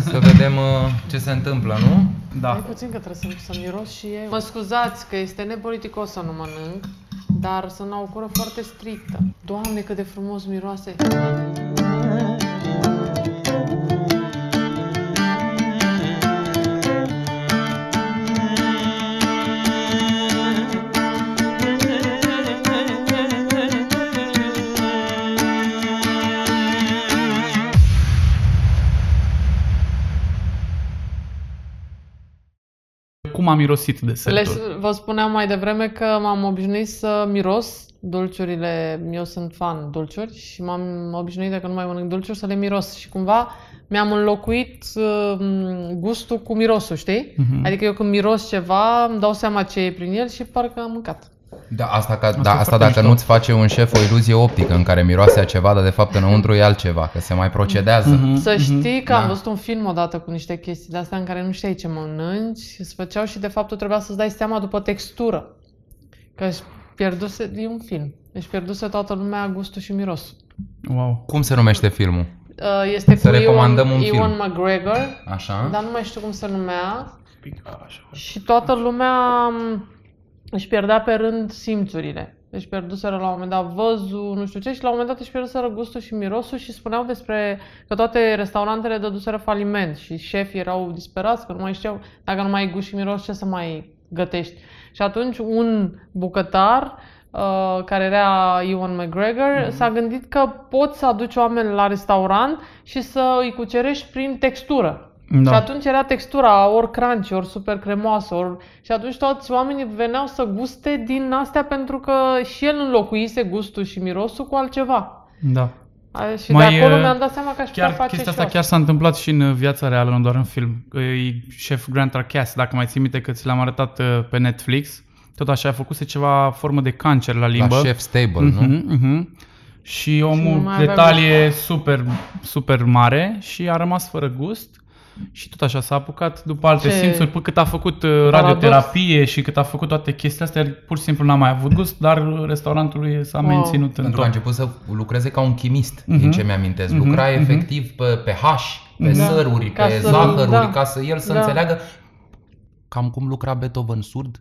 Să vedem uh, ce se întâmplă, nu? Da. Hai puțin că trebuie să, să miros și eu. Mă scuzați că este nepoliticos să nu mănânc, dar sunt o cură foarte strictă. Doamne, cât de frumos miroase! Cum a mirosit Le, desertul? vă spuneam mai devreme că m-am obișnuit să miros dulciurile, eu sunt fan dulciuri și m-am obișnuit de că nu mai mănânc dulciuri să le miros și cumva mi-am înlocuit uh, gustul cu mirosul, știi? Mhm. Adică eu când miros ceva îmi dau seama ce e prin el și parcă am mâncat. Da, asta, ca, e da, asta foarte dacă mișto. nu-ți face un șef o iluzie optică în care miroase a ceva, dar de fapt înăuntru e altceva, că se mai procedează. Mhm, Să știi că am Da. văzut un film odată cu niște chestii de astea în care nu știai ce mănânci, se făceau și de fapt tu trebuia să-ți dai seama după textură. Că își pierduse, e un film, își pierduse toată lumea gustul și mirosul. Wow. Cum se numește filmul? Uh, Este Să cu recomandăm Ewan, un film. Ewan McGregor, Așa? dar nu mai știu cum se numea. Și toată lumea m, își pierdea pe rând simțurile. Își pierduseră la un moment dat văzul, nu știu ce, și la un moment dat își pierduseră gustul și mirosul și spuneau despre că toate restaurantele dăduseră faliment și șefii erau disperați că nu mai știau dacă nu mai ai gust și miros ce să mai gătești. Și atunci un bucătar uh, care era Ewan McGregor, s-a gândit că poți să aduci oameni la restaurant și să îi cucerești prin textură. Da. Și atunci era textura ori crunchy, ori super cremoasă, ori... și atunci toți oamenii veneau să guste din astea pentru că și el înlocuise gustul și mirosul cu altceva. Da. A, Și Mai, de acolo uh, mi-am dat seama că aș putea Chiar face chestia și asta asta. chiar s-a întâmplat și în viața reală, nu doar în film. E șef Grant Arcas, dacă mai ții minte că ți l-am arătat uh, pe Netflix, tot așa a făcuse ceva formă de cancer la limbă. La Chef Stable, nu? Mhm, mhm. Și nu omul mai avea detalie super, super mare și a rămas fără gust. Și tot așa s-a apucat după alte Ce simțuri, până cât a făcut uh, paradox. radioterapie și cât a făcut toate chestiile astea, pur și simplu n-a mai avut gust, dar restaurantul lui s-a Wow. menținut în Pentru că a top. început să lucreze ca un chimist, Mhm. din ce mi-amintesc. Mhm, Lucra mhm. efectiv pe, pe H, pe Da. săruri, Ca pe să- zahăruri, da. ca să el să Da. înțeleagă cam cum lucra Beethoven surd,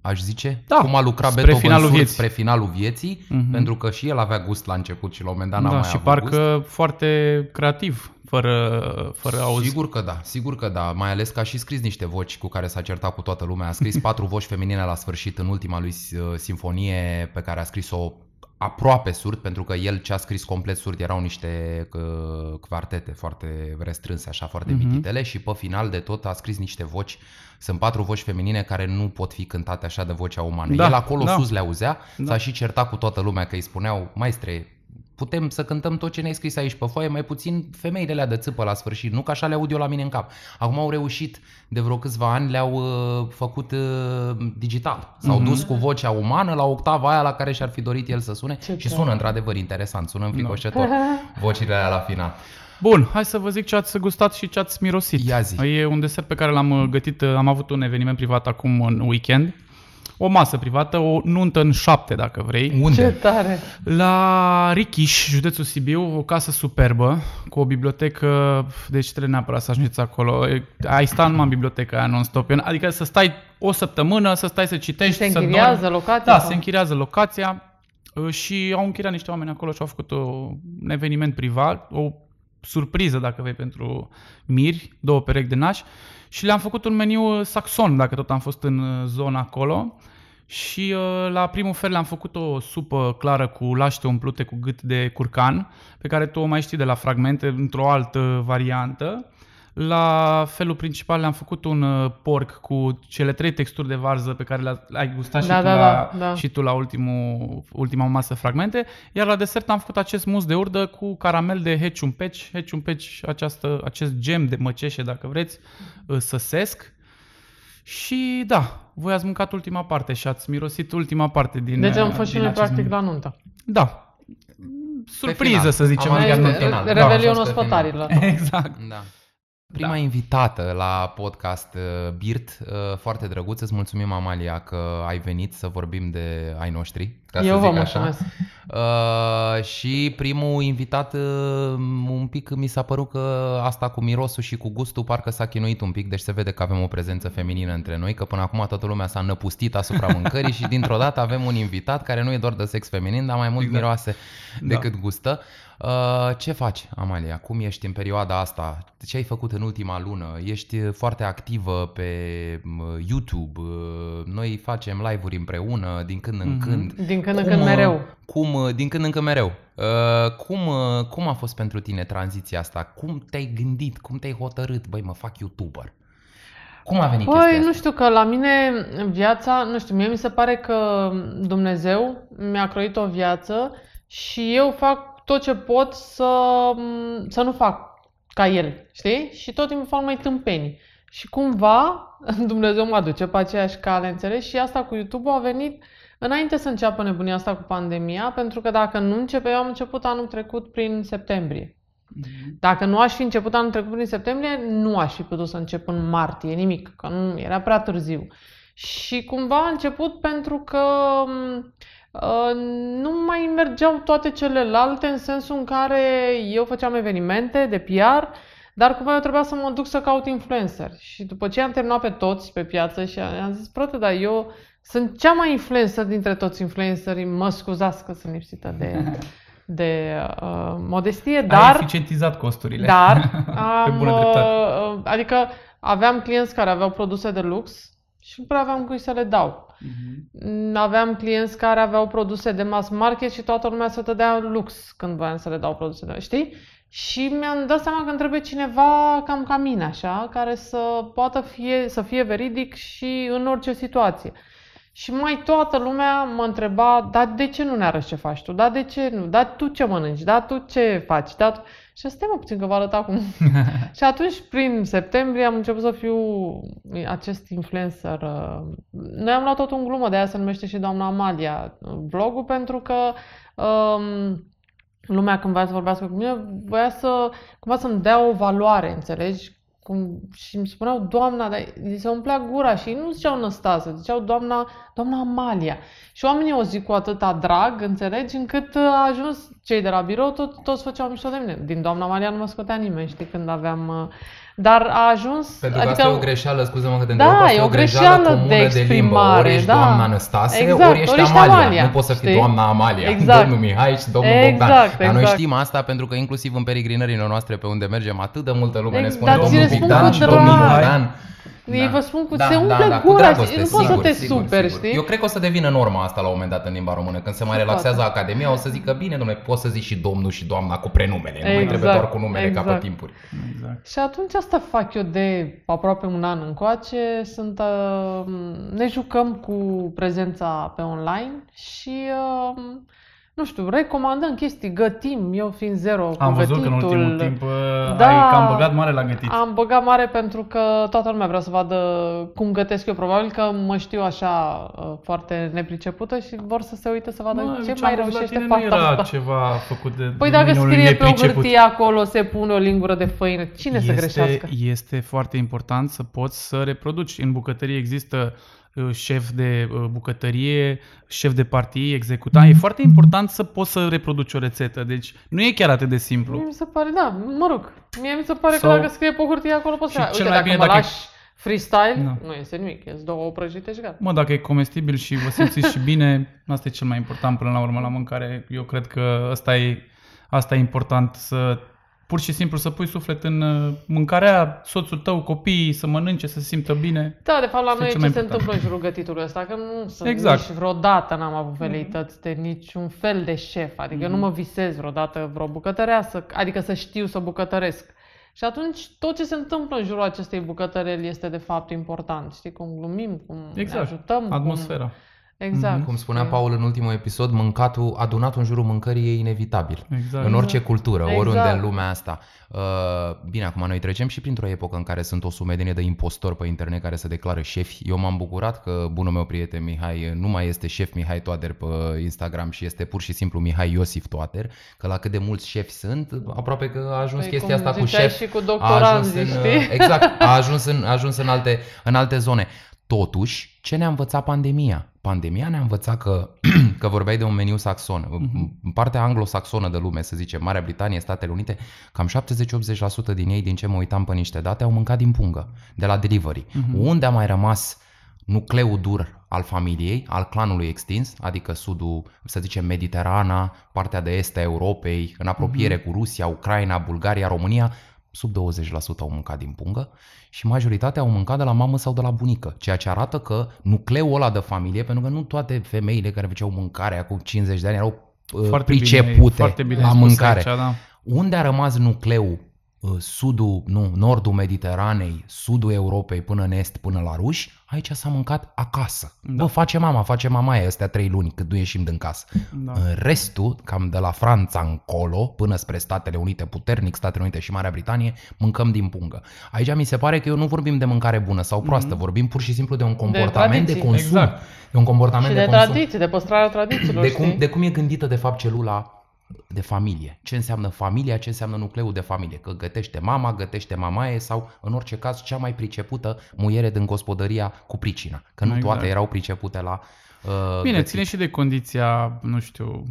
aș zice. Da, Cum a lucrat spre Beethoven finalul surd vieții. spre finalul vieții, Mhm. pentru că și el avea gust la început și la un moment dat n-a Da, mai și avut parcă gust. foarte creativ, fără, fără auz. Sigur că da, sigur că da, mai ales că a și scris niște voci cu care s-a certat cu toată lumea. A scris patru voci feminine la sfârșit în ultima lui uh, sinfonie pe care a scris-o aproape surd, pentru că el ce a scris complet surd erau niște uh, quartete foarte restrânse, așa, foarte Mhm. mititele și pe final de tot a scris niște voci, sunt patru voci feminine care nu pot fi cântate așa de vocea umană. Da, el acolo da. sus le auzea, Da. s-a și certat cu toată lumea că îi spuneau, maestre, putem să cântăm tot ce ne-ai scris aici pe foaie, mai puțin femeile alea de țâpă la sfârșit, nu că așa le aud eu la mine în cap. Acum au reușit, de vreo câțiva ani le-au uh, făcut uh, digital. S-au Mhm. dus cu vocea umană la octava aia la care și-ar fi dorit el să sune Ce și tare. sună într-adevăr interesant, sună înfricoșător vocile alea la final. Bun, hai să vă zic ce ați gustat și ce ați mirosit. Ia zi. E un desert pe care l-am uh, gătit, uh, am avut un eveniment privat acum în weekend. O masă privată, o nuntă în șapte, dacă vrei. Ce Unde? tare! La Richiș, județul Sibiu, o casă superbă, cu o bibliotecă, deci trebuie neapărat să ajungeți acolo. E- Ai sta numai în biblioteca aia non-stop. Adică să stai o săptămână, să stai să citești, Se să închiriază dormi. locația? Da, sau? se închiriază locația uh, și au închiriat niște oameni acolo și au făcut o, un eveniment privat, o surpriză, dacă vrei, pentru miri, două perechi de nași și le-am făcut un meniu saxon, dacă tot am fost în uh, zona acolo. Și uh, la primul fel le-am făcut o supă clară cu laște umplute cu gât de curcan, pe care tu o mai știi de la fragmente, într-o altă variantă. La felul principal le-am făcut un uh, porc cu cele trei texturi de varză pe care le ai gustat și, Da, tu, da, la, da, da. și tu la ultimul, ultima masă fragmente. Iar la desert am făcut acest mus de urdă cu caramel de heciumpeci, heciumpeci această, acest gem de măceșe, dacă vreți, uh, săsesc. Și da, voi ați mâncat ultima parte și ați mirosit ultima parte din Deci am uh, fost și din noi acest practic meniu. la nuntă. Da. Surpriză, final. să zicem. Am adică ajuns nu- pe final. Revelionul Da, a fost pe ospătarilor. Exact. Da. Prima da. invitată la podcast uh, Birt, uh, foarte drăguț, îți mulțumim Amalia că ai venit să vorbim de ai noștri. Ca Eu să zic vă mulțumesc. Așa. Uh, și primul invitat, uh, un pic mi s-a părut că asta cu mirosul și cu gustul parcă s-a chinuit un pic, deci se vede că avem o prezență feminină între noi, că până acum toată lumea s-a năpustit asupra mâncării și dintr-o dată avem un invitat care nu e doar de sex feminin, dar mai mult exact. miroase decât da. gustă. Uh, ce faci, Amalia? Cum ești în perioada asta? Ce ai făcut în ultima lună? Ești foarte activă pe YouTube. Uh, noi facem live-uri împreună din când în mm-hmm. când. Din când în când uh, mereu. Cum, din când în când mereu. Cum, cum a fost pentru tine tranziția asta? Cum te-ai gândit? Cum te-ai hotărât? Băi, mă fac YouTuber. Cum a venit Păi, nu știu, că la mine viața, nu știu, mie mi se pare că Dumnezeu mi-a croit o viață și eu fac tot ce pot să, să nu fac ca el, știi? Și tot timpul fac mai tâmpeni. Și cumva Dumnezeu mă aduce pe aceeași cale, înțelegi? Și asta cu YouTube a venit înainte să înceapă nebunia asta cu pandemia, pentru că dacă nu începe, eu am început anul trecut prin septembrie. Mm-hmm. Dacă nu aș fi început anul trecut prin septembrie, nu aș fi putut să încep în martie, nimic, că nu era prea târziu. Și cumva a început pentru că Uh, nu mai mergeau toate celelalte în sensul în care eu făceam evenimente de PR, dar cumva eu trebuia să mă duc să caut influencer. Și după ce am terminat pe toți pe piață și am zis, frate, dar eu sunt cea mai influencer dintre toți influencerii, mă scuzați că sunt lipsită de, de uh, modestie, dar... Ai eficientizat costurile. Dar am, pe bună uh, adică aveam clienți care aveau produse de lux și nu prea aveam cui să le dau. Uh-huh. Aveam clienți care aveau produse de mass market și toată lumea să te dea lux când voiam să le dau produse de știi? Și mi-am dat seama că îmi trebuie cineva cam ca mine, așa, care să poată fie, să fie veridic și în orice situație. Și mai toată lumea mă întreba, dar de ce nu ne arăți ce faci tu? Dar de ce nu? Dar tu ce mănânci? Dar tu ce faci? Dar tu... Și asta mă puțin că vă arăt acum. și atunci, prin septembrie, am început să fiu acest influencer. Uh, noi am luat tot un glumă, de aia se numește și doamna Amalia vlogul, pentru că um, lumea când voia să vorbească cu mine, voia să, cumva să-mi dea o valoare, înțelegi? Cum, și îmi spuneau doamna, dar se umplea gura și nu ziceau Năstase, ziceau doamna, doamna Amalia. Și oamenii o zic cu atâta drag, înțelegi, încât a ajuns cei de la birou, tot, toți făceau mișto de mine. Din doamna Amalia nu mă scotea nimeni, știi, când aveam uh, dar a ajuns... Pentru că adică, asta e o greșeală, scuze-mă că te întreb, da, e o greșeală, greșeală de exprimare, de limbă. Ori ești da. doamna Năstase, exact, ori ești, ori ești Amalia. Amalia. Nu poți să fii știi? doamna Amalia, exact. domnul Mihai și domnul exact, Bogdan. Exact. Dar noi exact. știm asta pentru că inclusiv în peregrinările noastre pe unde mergem atât de multă lume exact. ne spune domnul Bogdan și domnul Bogdan. Da. Ei vă spun cu da, se umple da, da, gura dragoste, nu poți să te sigur, super, sigur. știi? Eu cred că o să devină norma asta la un moment dat în limba română. Când se mai relaxează Poate. Academia, o să zică bine, domnule, poți să zici și domnul și doamna cu prenumele. Exact, nu mai trebuie doar cu numele exact. ca pe exact. timpuri. Exact. Și atunci asta fac eu de aproape un an încoace. Sunt, uh, ne jucăm cu prezența pe online și uh, nu știu, recomandăm chestii, gătim, eu fiind zero Am cu văzut gătitul. că în ultimul timp uh, da, ai cam băgat mare la gătit. Am băgat mare pentru că toată lumea vrea să vadă cum gătesc eu. Probabil că mă știu așa uh, foarte nepricepută și vor să se uite să vadă mă, ce mai reușește fata nu era asta. ceva făcut de Păi dacă scrie pe o hârtie acolo, se pune o lingură de făină, cine este, să greșească? Este foarte important să poți să reproduci. În bucătărie există Uh, șef de uh, bucătărie, șef de partii, executant. E foarte important să poți să reproduci o rețetă. Deci nu e chiar atât de simplu. Mie mi se pare, da, mă rog. Mie mi se pare so, că dacă scrie pe hârtie acolo poți să... Uite, dacă bine, mă dacă lași freestyle, no. nu este nimic. Este două prăjite și gata. Mă, dacă e comestibil și vă simțiți și bine, asta e cel mai important până la urmă la mâncare. Eu cred că asta e, asta e important să pur și simplu să pui suflet în uh, mâncarea, soțul tău, copiii, să mănânce, să se simtă bine. Da, de fapt la noi ce se întâmplă în jurul gătitului ăsta, că nu sunt exact. nici vreodată n-am avut veleități de niciun fel de șef, adică mm-hmm. nu mă visez vreodată vreo bucătăreasă, adică să știu să bucătăresc. Și atunci tot ce se întâmplă în jurul acestei bucătăreli este de fapt important. Știi cum glumim, cum exact. ne ajutăm. atmosfera. Cum Exact. Cum spunea E- Paul în ultimul episod, mâncatul adunat în jurul mâncării e inevitabil. Exact. În orice cultură, Exact. oriunde în lumea asta. Uh, Bine, acum noi trecem și printr-o epocă în care sunt o sumedenie de impostori pe internet care se declară șefi. Eu m-am bucurat că bunul meu prieten Mihai nu mai este șef Mihai Toader pe Instagram și este pur și simplu Mihai Iosif Toader, că la cât de mulți șefi sunt, aproape că a ajuns Păi, chestia cum asta cu ziceai șef. și cu a doctoranzi, ajuns în, știi? Exact, a ajuns în, a ajuns în, alte, în alte zone. Totuși, ce ne-a învățat pandemia? Pandemia ne-a învățat că, că vorbeai de un meniu saxon. Mhm. În partea anglosaxonă de lume, să zicem, Marea Britanie, Statele Unite, cam 70-80% din ei, din ce mă uitam pe niște date, au mâncat din pungă, de la delivery. Mhm. Unde a mai rămas nucleul dur al familiei, al clanului extins, adică sudul, să zicem, Mediterana, partea de est a Europei, în apropiere Mhm. cu Rusia, Ucraina, Bulgaria, România, sub 20% au mâncat din pungă și majoritatea au mâncat de la mamă sau de la bunică, ceea ce arată că nucleul ăla de familie, pentru că nu toate femeile care făceau mâncare acum 50 de ani erau uh, Foarte bine, pricepute foarte bine la spus mâncare. Aici, da. Unde a rămas nucleul uh, sudul, nu, nordul Mediteranei, sudul Europei până în est, până la ruși, aici s-a mâncat acasă. Da. Da. Bă, face mama, face mamaia astea trei luni cât nu ieșim din casă. Da. În restul, cam de la Franța încolo, până spre Statele Unite, puternic Statele Unite și Marea Britanie, mâncăm din pungă. Aici mi se pare că eu nu vorbim de mâncare bună sau proastă, Mhm. vorbim pur și simplu de un comportament de, tradiții. consum. Exact. De un comportament Și de, de consum. tradiții, de păstrarea tradițiilor, De cum, știi? de cum e gândită de fapt celula de familie. Ce înseamnă familia, ce înseamnă nucleul de familie. Că gătește mama, gătește mamaie sau, în orice caz, cea mai pricepută muiere din gospodăria cu pricina. Că nu Exact. toate erau pricepute la uh, Bine, gătit. ține și de condiția, nu știu,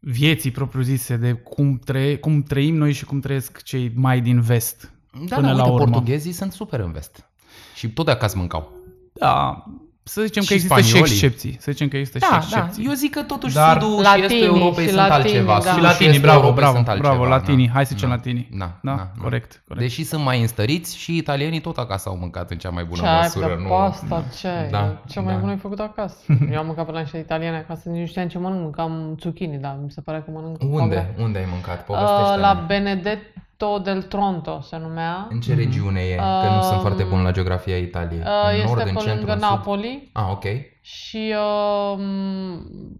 vieții propriu-zise, de cum, trăie, cum trăim noi și cum trăiesc cei mai din vest. Da, până da, la uite, urmă. portughezii sunt super în vest. Și tot de acasă mâncau. Da, să zicem că Și există și spaniolii. excepții. Să zicem că există și Da, da. excepții. Eu zic că totuși Dar sudul și latinii estul Europei și sunt latinii, altceva. da. Sudul Și și latinii, estul bravo, Europei bravo, sunt altceva. bravo, latinii. Da, Hai să zicem da, latinii. Da, Da, da, da. corect, corect. Deși sunt mai înstăriți și italienii tot acasă au mâncat în cea mai bună Ce ai măsură. de nu... pasta, ce ai? Da, Ce mai da. bun ai făcut acasă? Eu am mâncat pe la niște italiene acasă, nici nu știam ce mănânc, mâncam zucchini, dar mi se pare că mănânc Unde? Unde ai mâncat? Uh, Povestește la Benedetto del Tronto se numea. În ce regiune e? Că nu sunt foarte bun la geografia Italiei. Uh, în este nord, pe în centru, lângă în sud? Napoli Ah, ok. și uh,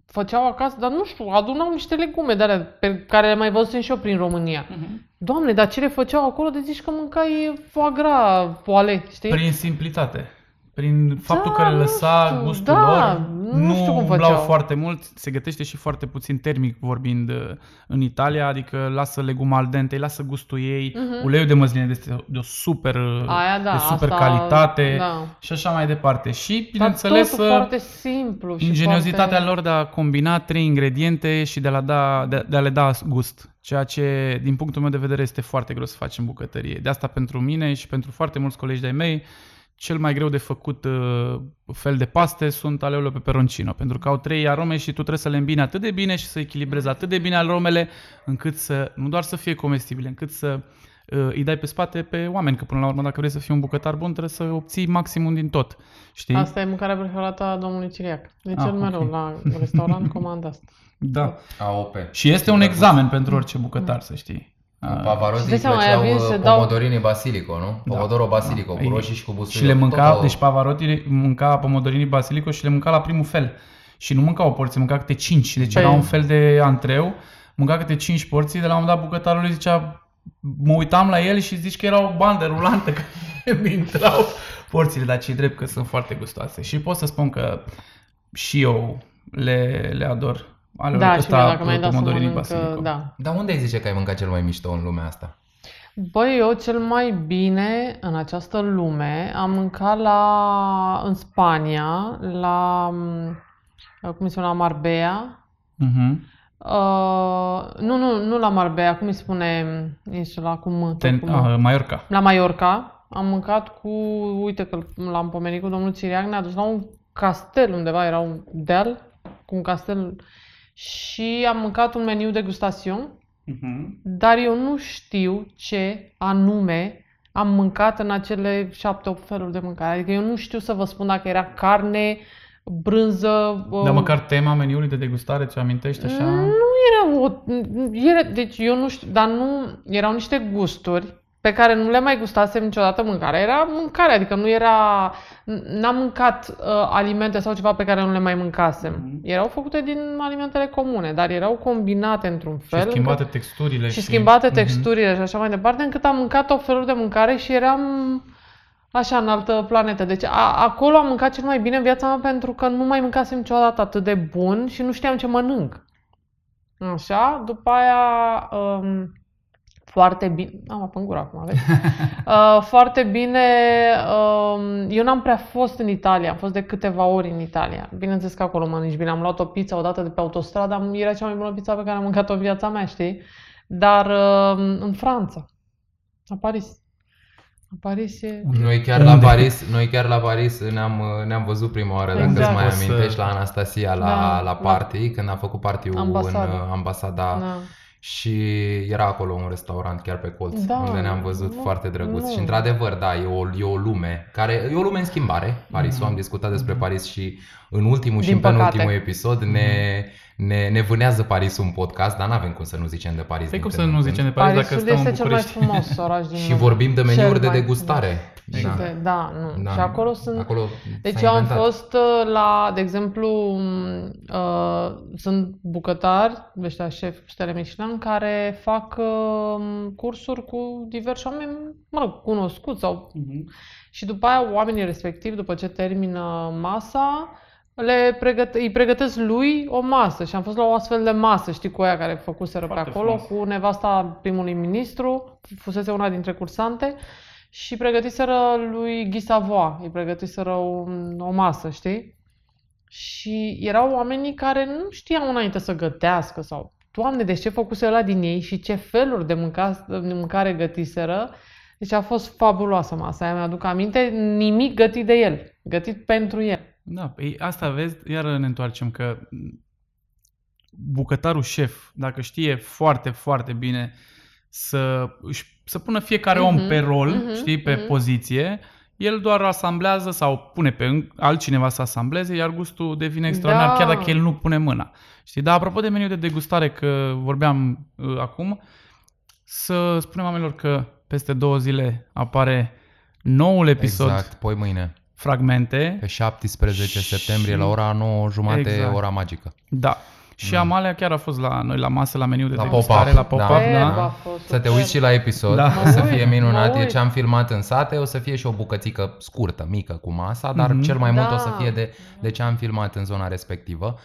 făceau acasă, dar nu știu, adunau niște legume de alea pe care le mai văzusem și eu prin România. Mhm. Doamne, dar ce le făceau acolo de zici că mâncai foie gras, poale, știi? Prin simplitate. Prin faptul Da, că le nu lăsa știu, gustul da, lor, nu știu cum umblau făceau. foarte mult, se gătește și foarte puțin termic vorbind uh, în Italia, adică lasă leguma al dente, îi lasă gustul ei, Mhm. uleiul de măsline este de o super, uh, Aia da, de super asta, calitate da. și așa mai departe. Și, Dar bineînțeles, totul uh, foarte simplu și ingeniozitatea foarte... lor de a combina trei ingrediente și de a, da, de, de a le da gust. Ceea ce, din punctul meu de vedere, este foarte greu să faci în bucătărie. De asta pentru mine și pentru foarte mulți colegi de-ai mei, cel mai greu de făcut uh, fel de paste sunt aleule peperoncino, pentru că au trei arome și tu trebuie să le îmbini atât de bine și să echilibrezi atât de bine aromele, încât să, nu doar să fie comestibile, încât să uh, îi dai pe spate pe oameni, că până la urmă dacă vrei să fii un bucătar bun trebuie să obții maximum din tot. Știi? Asta e mâncarea preferată a domnului Ciriac. Deci Ah, el mereu ok. la restaurant comandă asta. Da. AOP. Și este un examen pentru orice bucătar, să știi. În Ah. Și Pavarotti dai seama, plăceau aia vin uh, să dau- pomodorini basilico, nu? Da. Pomodoro basilico, Da. cu roșii și cu busuioc. Și le mânca, Tot, deci Pavarotti mânca pomodorini basilico și le mânca la primul fel. Și nu mânca o porție, mânca câte cinci. Deci Păi- era un fel de antreu, mânca câte cinci porții, de la un moment dat bucătarul îi zicea, mă uitam la el și zici că era o bandă rulantă care îmi intrau porțiile, dar ce drept că sunt foarte gustoase. Și pot să spun că și eu le, le ador. Ale Da, și ăsta, mie dacă mi-ai dat să pomodorini mănânc, basilico. da. Dar unde ai zice că ai mâncat cel mai mișto în lumea asta? Băi, eu cel mai bine în această lume am mâncat la, în Spania, la, m, cum se la Marbella. Mhm. Uh, nu, nu, nu la Marbella, cum îi spune insula, cum, tot Ten, cum- ah, Mallorca. La Mallorca am mâncat cu, uite că l-am pomenit cu domnul Țiriac, ne-a dus la un castel undeva, era un deal cu un castel și am mâncat un meniu degustațion, Mhm. dar eu nu știu ce anume am mâncat în acele șapte-opt feluri de mâncare. Adică eu nu știu să vă spun dacă era carne, brânză... Dar um, măcar tema meniului de degustare ți amintești așa? Nu era o... Era, deci eu nu știu, dar nu... Erau niște gusturi pe care nu le mai gustasem niciodată mâncarea. Era mâncare, adică nu era... N-am mâncat uh, alimente sau ceva pe care nu le mai mâncasem. Mm-hmm. Erau făcute din alimentele comune, dar erau combinate într-un fel. Și schimbate încât, texturile. Și, și schimbate mm-hmm. texturile și așa mai departe, încât am mâncat o felul de mâncare și eram așa în altă planetă. Deci a, acolo am mâncat cel mai bine în viața mea pentru că nu mai mâncasem niciodată atât de bun și nu știam ce mănânc. Așa, după aia... Um, foarte bine. Am apă în gură acum, vezi? Uh, foarte bine. Uh, eu n-am prea fost în Italia, am fost de câteva ori în Italia. Bineînțeles că acolo mănânci bine. Am luat o pizza odată de pe autostradă, era cea mai bună pizza pe care am mâncat-o în viața mea, știi? Dar uh, în Franța, la Paris. La Paris e... Noi chiar la Paris, noi chiar la Paris ne-am, ne-am văzut prima oară, exact. dacă îți mai amintești, la Anastasia, la, da, la party, da. când a făcut party-ul ambasada. în uh, ambasada. Da și era acolo un restaurant chiar pe colț, da, unde ne-am văzut nu, foarte drăguț. Nu. Și într-adevăr, da, e o, e o lume care e o lume în schimbare. Parisul, mm-hmm. am discutat despre mhm. Paris și în ultimul Din și în penultimul episod ne, mhm. ne, ne vânează Parisul un podcast, dar nu avem cum să nu zicem de Paris. Păi cum să nu zicem de Paris Parisul dacă stăm este cel mai frumos oraș din Și vorbim de meniuri de degustare. Da. Da, da, nu. Da. Și acolo sunt... Acolo deci eu am inventat. fost uh, la, de exemplu, uh, sunt bucătari, ăștia șef stele Michelin, care fac uh, cursuri cu diversi oameni, mă rog, cunoscuți sau... Uh-huh. Și după aia oamenii respectivi, după ce termină masa, le pregăte- îi pregătesc lui o masă și am fost la o astfel de masă, știi, cu aia care făcuseră Foarte pe acolo, frumos. cu nevasta primului ministru, fusese una dintre cursante și pregătiseră lui Guy Savoy, îi pregătiseră o, o masă, știi? Și erau oamenii care nu știau înainte să gătească sau, Doamne, de ce făcuse ăla din ei și ce feluri de, mânca, de mâncare gătiseră. Deci a fost fabuloasă masa aia, mi-aduc aminte, nimic gătit de el, gătit pentru el. Da, păi asta vezi, iar ne întoarcem că bucătarul șef, dacă știe foarte, foarte bine să, să pună fiecare mm-hmm, om mhm, pe rol, mm-hmm, știi, pe mm-hmm. poziție, el doar asamblează sau pune pe altcineva să asambleze, iar gustul devine extraordinar, da. chiar dacă el nu pune mâna. Știi? Dar apropo de meniu de degustare, că vorbeam uh, acum, să spunem oamenilor că peste două zile apare noul episod. Exact, poi mâine. Fragmente. Pe 17 și... septembrie la ora 9 jumate, exact. ora magică. Da. Și da. Amalia chiar a fost la noi la masă, la meniu de la degustare, la pop-up. Da. da. Să te uiți și la episod, da. o să fie minunat. E ce am filmat în sate, o să fie și o bucățică scurtă, mică cu masa, dar mm-hmm. cel mai mult da. o să fie de, de ce am filmat în zona respectivă.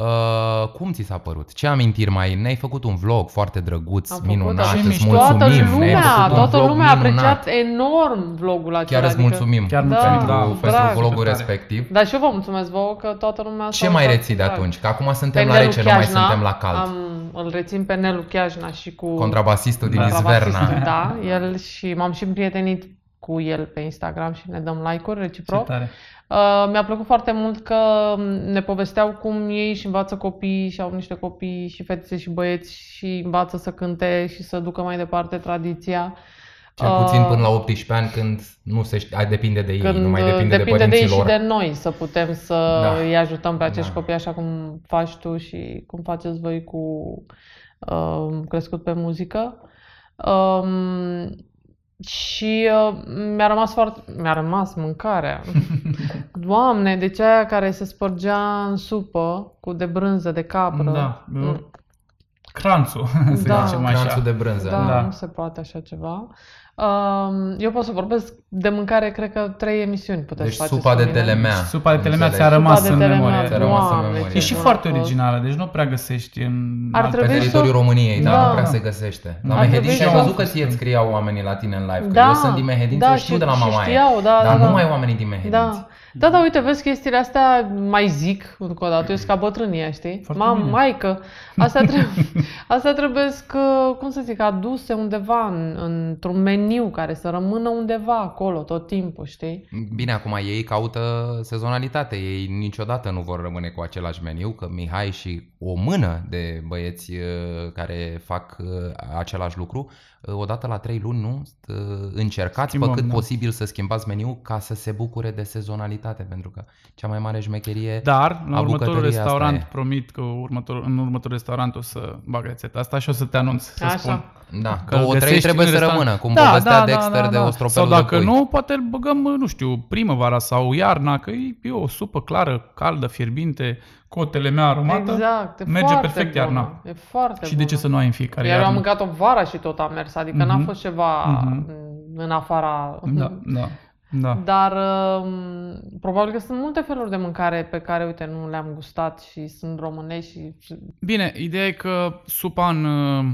Uh, cum ți s-a părut? Ce amintiri mai Ne-ai făcut un vlog foarte drăguț, Am minunat, făcut, îți mulțumim. Toată lumea, toată lumea a apreciat enorm vlogul acela. Chiar îți adică- mulțumim Chiar da, pentru, da, pentru vlogul respectiv. Dar și eu vă mulțumesc vouă că toată lumea Ce mai reții de atunci? Că acum suntem pe la rece, nu mai suntem la cald. Am, îl rețin pe Nelu Chiajna și cu... Contrabasistul din Izverna. Da, el și m-am și împrietenit cu el pe Instagram și ne dăm like-uri reciproc. Ce tare. Uh, mi-a plăcut foarte mult că ne povesteau cum ei și învață copii și au niște copii și fetițe și băieți și învață să cânte și să ducă mai departe tradiția. Cel puțin până la 18 ani când nu se știe, depinde de ei, când nu mai depinde, depinde de părinților. de ei și de noi să putem să da. îi ajutăm pe acești da. copii așa cum faci tu și cum faceți voi cu uh, crescut pe muzică. Um, și uh, mi-a rămas foarte... Mi-a rămas mâncarea. Doamne, deci aia care se spărgea în supă cu de brânză de capră. Da. Mm. Cranțul, să da. zicem așa. Cranțul de brânză. Da, da, nu se poate așa ceva. Eu pot să vorbesc de mâncare, cred că trei emisiuni puteți deci face. supa de telemea. Supa de telemea ți-a rămas în memorie. Ți-a rămas în memorie. E și foarte originală, deci nu prea găsești în Ar pe teritoriul României, da, nu prea se găsește. La Mehedin și am văzut că ție îți scriau oamenii la tine în live, că da, eu sunt din Mehedin, da, știu de la mama știau, da, dar da, numai da. oamenii din Mehedin. Da. Da, da, uite, vezi chestiile astea mai zic încă o dată, eu sunt ca bătrânia, știi? Foarte Mam, bine. maică, astea trebuie, astea trebuie că, cum să zic, aduse undeva în, într-un meniu care să rămână undeva acolo tot timpul, știi? Bine, acum ei caută sezonalitate, ei niciodată nu vor rămâne cu același meniu, că Mihai și o mână de băieți uh, care fac uh, același lucru odată la trei luni, nu? Încercați Schimbăm, pe cât da. posibil să schimbați meniu ca să se bucure de sezonalitate, pentru că cea mai mare șmecherie Dar la a următorul bucătăriei asta restaurant e. promit că următor, în următorul restaurant o să bag rețeta asta și o să te anunț, să Așa. spun. Da, Că două, trei găsești trebuie în să restaurant. rămână, cum povestea Dexter de ostropelul Sau de dacă pui. nu, poate îl băgăm, nu știu, primăvara sau iarna, că e, e o supă clară, caldă, fierbinte, cu o telemea aromată. Exact, e merge foarte perfect bună. iarna. E foarte Și de ce bună. să nu ai în fiecare Iar eu am iarnă? mâncat-o vara și tot a mers, adică n-a Mhm. fost ceva Mhm. în afara... Da, da, da. Dar um, probabil că sunt multe feluri de mâncare pe care, uite, nu le-am gustat și sunt românești și... Bine, ideea e că supa în uh,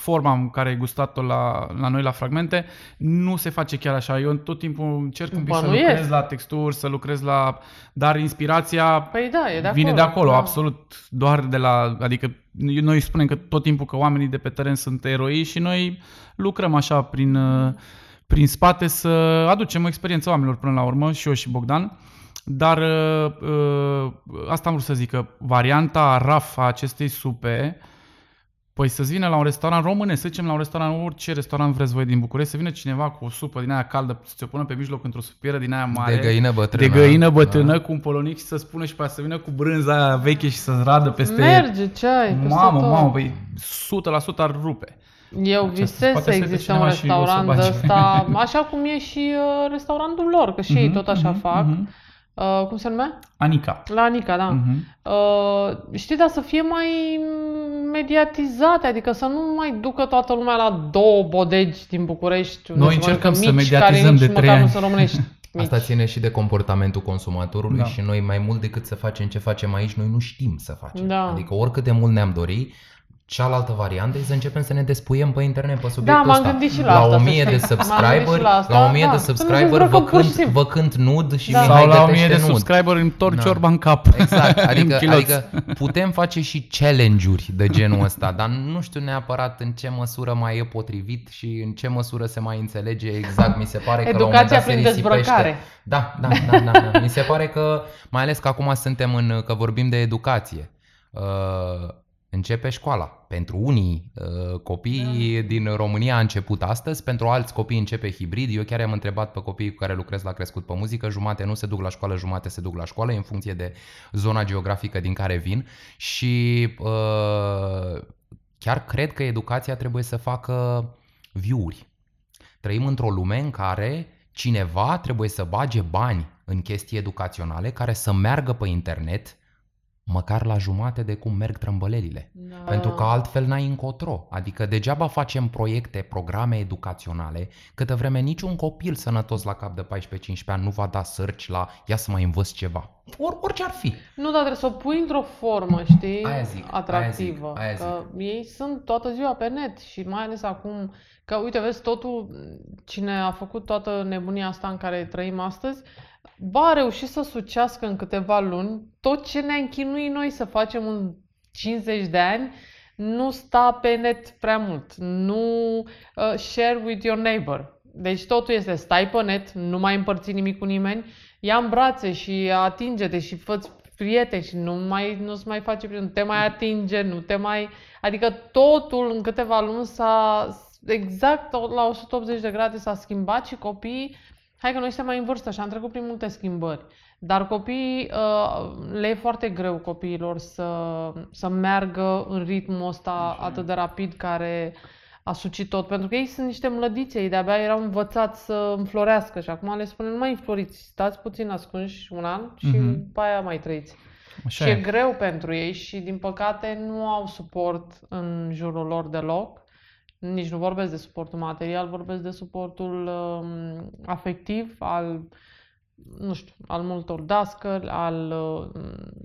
forma în care ai gustat-o la, la noi la fragmente nu se face chiar așa. Eu tot timpul încerc un pic să Bănuiesc. lucrez la texturi, să lucrez la... Dar inspirația Păi da, e de acolo. vine de acolo, da. absolut. Doar de la... Adică noi spunem că tot timpul că oamenii de pe teren sunt eroi și noi lucrăm așa prin, uh, prin spate să aducem o experiență oamenilor până la urmă, și eu și Bogdan. Dar uh, uh, asta am vrut să zic, că varianta raf a acestei supe, păi să-ți vină la un restaurant românesc, să zicem la un restaurant, orice restaurant vreți voi din București, să vină cineva cu o supă din aia caldă, să ți-o pună pe mijloc într-o supieră din aia mare. De găină bătrână. De găină bătrână Da. cu un polonic și să spună și pe aia să vină cu brânza aia veche și să-ți radă peste... Merge, ce ai, peste Mamă, tot. mamă, păi 100% ar rupe. Eu Aceasta visez poate să să existe cineva un și o să restaurant bage. de ăsta, așa cum e și uh, restaurantul lor, că și ei tot așa Mhm, fac. mhm. Uh, cum se numea? Anica. La Anica, da. Mhm. Uh, știi, dar să fie mai mediatizate, adică să nu mai ducă toată lumea la două bodegi din București. unde Noi se încercăm mănâncă să mici, mediatizăm care nici de trei măcar nu ani. sunt românești. Asta mici. ține și de comportamentul consumatorului Da. și noi mai mult decât să facem ce facem aici, noi nu știm să facem. Da. Adică oricât de mult ne-am dori, cealaltă variantă e să începem să ne despuiem pe internet pe Da, subiectul m-am ăsta. gândit și la la asta, 1000 să de știi. M-am gândit subscriberi, și la asta, la 1000 da. de Să ne subscriberi vă dezbrăcăm pur și cânt, simplu. vă cânt nud și Da. Mihai Sau la 1000 de gătește nud. subscriberi îmi întorc Da. ciorba în cap. Exact, adică, În chiloți. adică putem face și challenge-uri de genul ăsta, dar nu știu neapărat în ce măsură mai e potrivit și în ce măsură se mai înțelege exact. Mi se pare că la un moment Educația dat se prin risipește. dezbrăcare. Da, da, da, da, da. Mi se pare că, mai ales că acum suntem în, că vorbim de educație. Uh, începe școala. Pentru unii uh, copii da. din România a început astăzi, pentru alți copii începe hibrid. Eu chiar am întrebat pe copiii cu care lucrez la crescut pe muzică, jumate nu se duc la școală, jumate se duc la școală, în funcție de zona geografică din care vin și uh, chiar cred că educația trebuie să facă view-uri. Trăim într-o lume în care cineva trebuie să bage bani în chestii educaționale care să meargă pe internet măcar la jumate de cum merg trămbălelile. Da. Pentru că altfel n-ai încotro. Adică degeaba facem proiecte, programe educaționale, câtă vreme niciun copil sănătos la cap de 14-15 ani nu va da sărci la ia să mai învăț ceva. Or, orice ar fi. Nu, dar trebuie să o pui într-o formă, știi, Aia zic, atractivă. aia zic, aia că ei sunt toată ziua pe net și mai ales acum, că uite, vezi, totul, cine a făcut toată nebunia asta în care trăim astăzi, ba a reușit să sucească în câteva luni tot ce ne-a închinuit noi să facem în 50 de ani, nu sta pe net prea mult. Nu uh, share with your neighbor. Deci totul este stai pe net, nu mai împărți nimic cu nimeni, ia în brațe și atinge-te și fă prieteni și nu mai, nu-ți mai face prieteni, nu te mai atinge, nu te mai... Adică totul în câteva luni s-a, exact la 180 de grade s-a schimbat și copiii, hai că noi suntem mai în vârstă și am trecut prin multe schimbări, dar copiii, uh, le e foarte greu copiilor să, să meargă în ritmul ăsta atât de rapid care a sucit tot, pentru că ei sunt niște mlădițe, ei de-abia erau învățați să înflorească și acum le spunem, nu mai înfloriți, stați puțin ascunși un an și Mhm. după aia mai trăiți. Așa și e e. greu pentru ei și din păcate nu au suport în jurul lor deloc. Nici nu vorbesc de suportul material, vorbesc de suportul um, afectiv al nu știu, al multor dascăli, al uh,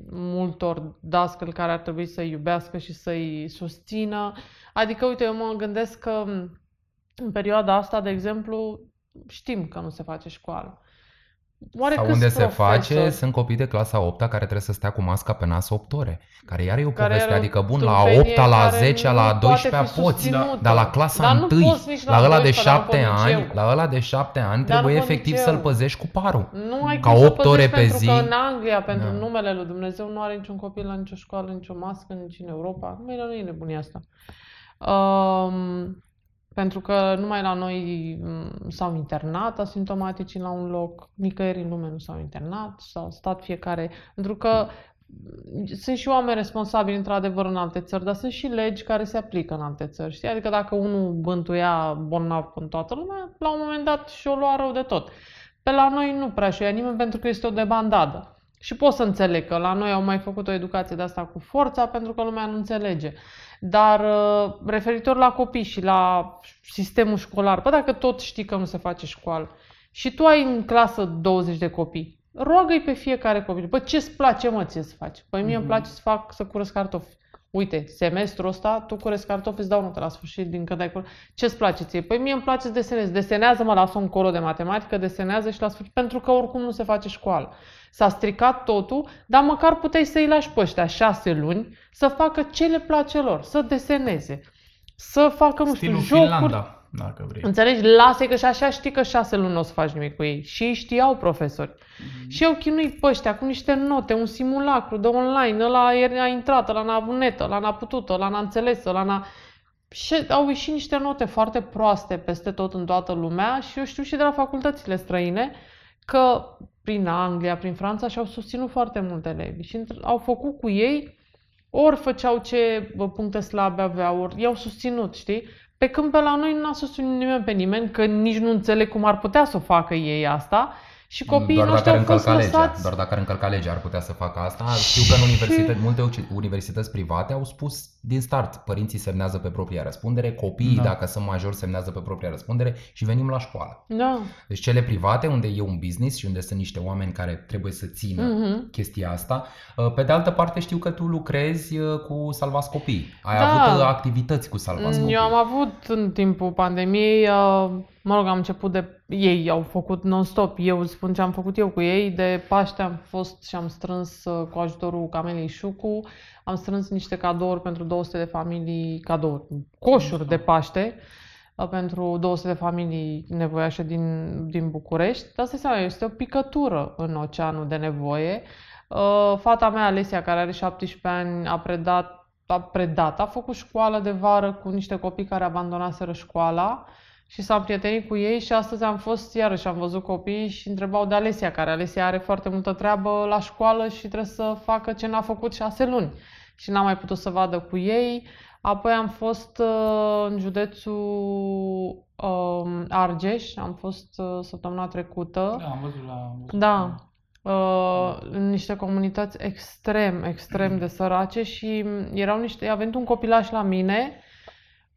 multor dascăli care ar trebui să-i iubească și să-i susțină. Adică, uite, eu mă gândesc că în perioada asta, de exemplu, știm că nu se face școală. Oare Sau câți unde se face, profesori- sunt copii de clasa 8 care trebuie să stea cu masca pe nas 8 ore. Care iar e o care poveste, are o adică bun, la tâmpenie 8 la care 10 nu la poate 12 fi poți, susținută. dar la clasa Dar nu 1, poți nici la la ăla de 12 la 7 ani, liceu. la ăla de 7 ani Dar trebuie nu pe efectiv liceu. să-l păzești cu parul. Nu ai Ca cum să opt ore păzești pe pentru zi. că în Anglia, pentru Da. numele lui Dumnezeu, nu are niciun copil la nicio școală, nicio mască, nici în Europa. Măi, nu e nebunia asta. Um, Pentru că numai la noi mm, s-au internat asimptomatici la un loc, nicăieri în lume nu s-au internat, s-au stat fiecare. Pentru că sunt și oameni responsabili, într-adevăr, în alte țări, dar sunt și legi care se aplică în alte țări. Știi? Adică dacă unul bântuia bolnav în toată lumea, la un moment dat și-o lua rău de tot. Pe la noi nu prea și ia nimeni pentru că este o debandadă. Și pot să înțeleg că la noi au mai făcut o educație de asta cu forța pentru că lumea nu înțelege. Dar uh, referitor la copii și la sistemul școlar, bă, dacă tot știi că nu se face școală și tu ai în clasă 20 de copii, roagă-i pe fiecare copil. Bă, ce-ți place, mă, ție să faci? Păi mie mm-hmm. îmi place să fac, să curăț cartofi. Uite, semestrul ăsta, tu curăț cartofi, îți dau notă la sfârșit din când ai curăț. Ce-ți place ție? Păi mie îmi place să desenez. Desenează, mă, lasă un colo de matematică, desenează și la sfârșit, pentru că oricum nu se face școală. S-a stricat totul, dar măcar puteai să-i lași pe ăștia șase luni să facă ce le place lor, să deseneze, să facă, nu Stilul știu, jocuri. Finlanda dacă vrei. Înțelegi? Lasă că și așa știi că șase luni nu o să faci nimic cu ei. Și ei știau profesori. Mm-hmm. Și eu chinui pe ăștia cu niște note, un simulacru de online, ăla a intrat, ăla n-a avut net, ăla n-a putut, ăla n-a înțeles, ăla n-a... Și au ieșit niște note foarte proaste peste tot în toată lumea și eu știu și de la facultățile străine că prin Anglia, prin Franța și-au susținut foarte multe elevi și au făcut cu ei ori făceau ce puncte slabe aveau, ori i-au susținut, știi? Pe când pe la noi nu a susținut nimeni pe nimeni, că nici nu înțeleg cum ar putea să o facă ei asta. Și copiii doar noștri dacă au fost legea, lăsați... Doar dacă ar încălca legea ar putea să facă asta. Știu că în universități, multe universități private au spus din start, părinții semnează pe propria răspundere, copiii, da. dacă sunt majori, semnează pe propria răspundere și venim la școală. Da. Deci cele private, unde e un business și unde sunt niște oameni care trebuie să țină uh-huh. chestia asta. Uh, pe de altă parte știu că tu lucrezi uh, cu Salvați Copii. Ai Da. avut uh, activități cu Salvați Copii. Eu am avut în timpul pandemiei, uh, mă rog, am început de... Ei au făcut non-stop. Eu îți spun ce am făcut eu cu ei. De Paște am fost și am strâns uh, cu ajutorul Camelei Șucu. Am strâns niște cadouri pentru 200 de familii, cadouri, coșuri de Paște uh, pentru 200 de familii nevoiașe din, din București. Dar să seama, este o picătură în oceanul de nevoie. Uh, Fata mea, Alesia, care are 17 ani, a predat, a predat, a făcut școală de vară cu niște copii care abandonaseră școala și s-a prietenit cu ei și astăzi am fost iarăși, am văzut copii și întrebau de Alesia, care Alesia are foarte multă treabă la școală și trebuie să facă ce n-a făcut șase luni și n-am mai putut să vadă cu ei. Apoi am fost uh, în județul uh, Argeș, am fost uh, săptămâna trecută. Da, am văzut la... Da, uh, în niște comunități extrem, extrem de sărace și erau niște, a venit un copilaș la mine,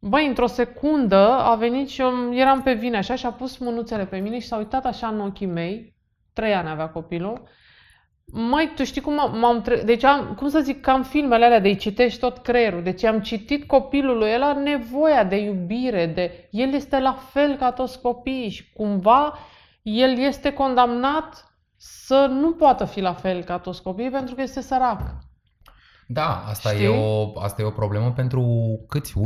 băi, într-o secundă a venit și eu eram pe vine așa și a pus mânuțele pe mine și s-a uitat așa în ochii mei, trei ani avea copilul, Măi, tu știi cum m- m-am tre- Deci am, cum să zic, cam filmele alea de-i citești tot creierul. Deci am citit copilului, el are nevoia de iubire, de... El este la fel ca toți copiii și cumva el este condamnat să nu poată fi la fel ca toți copiii pentru că este sărac. Da, asta Știi? e, o, asta e o problemă pentru câți? 1,2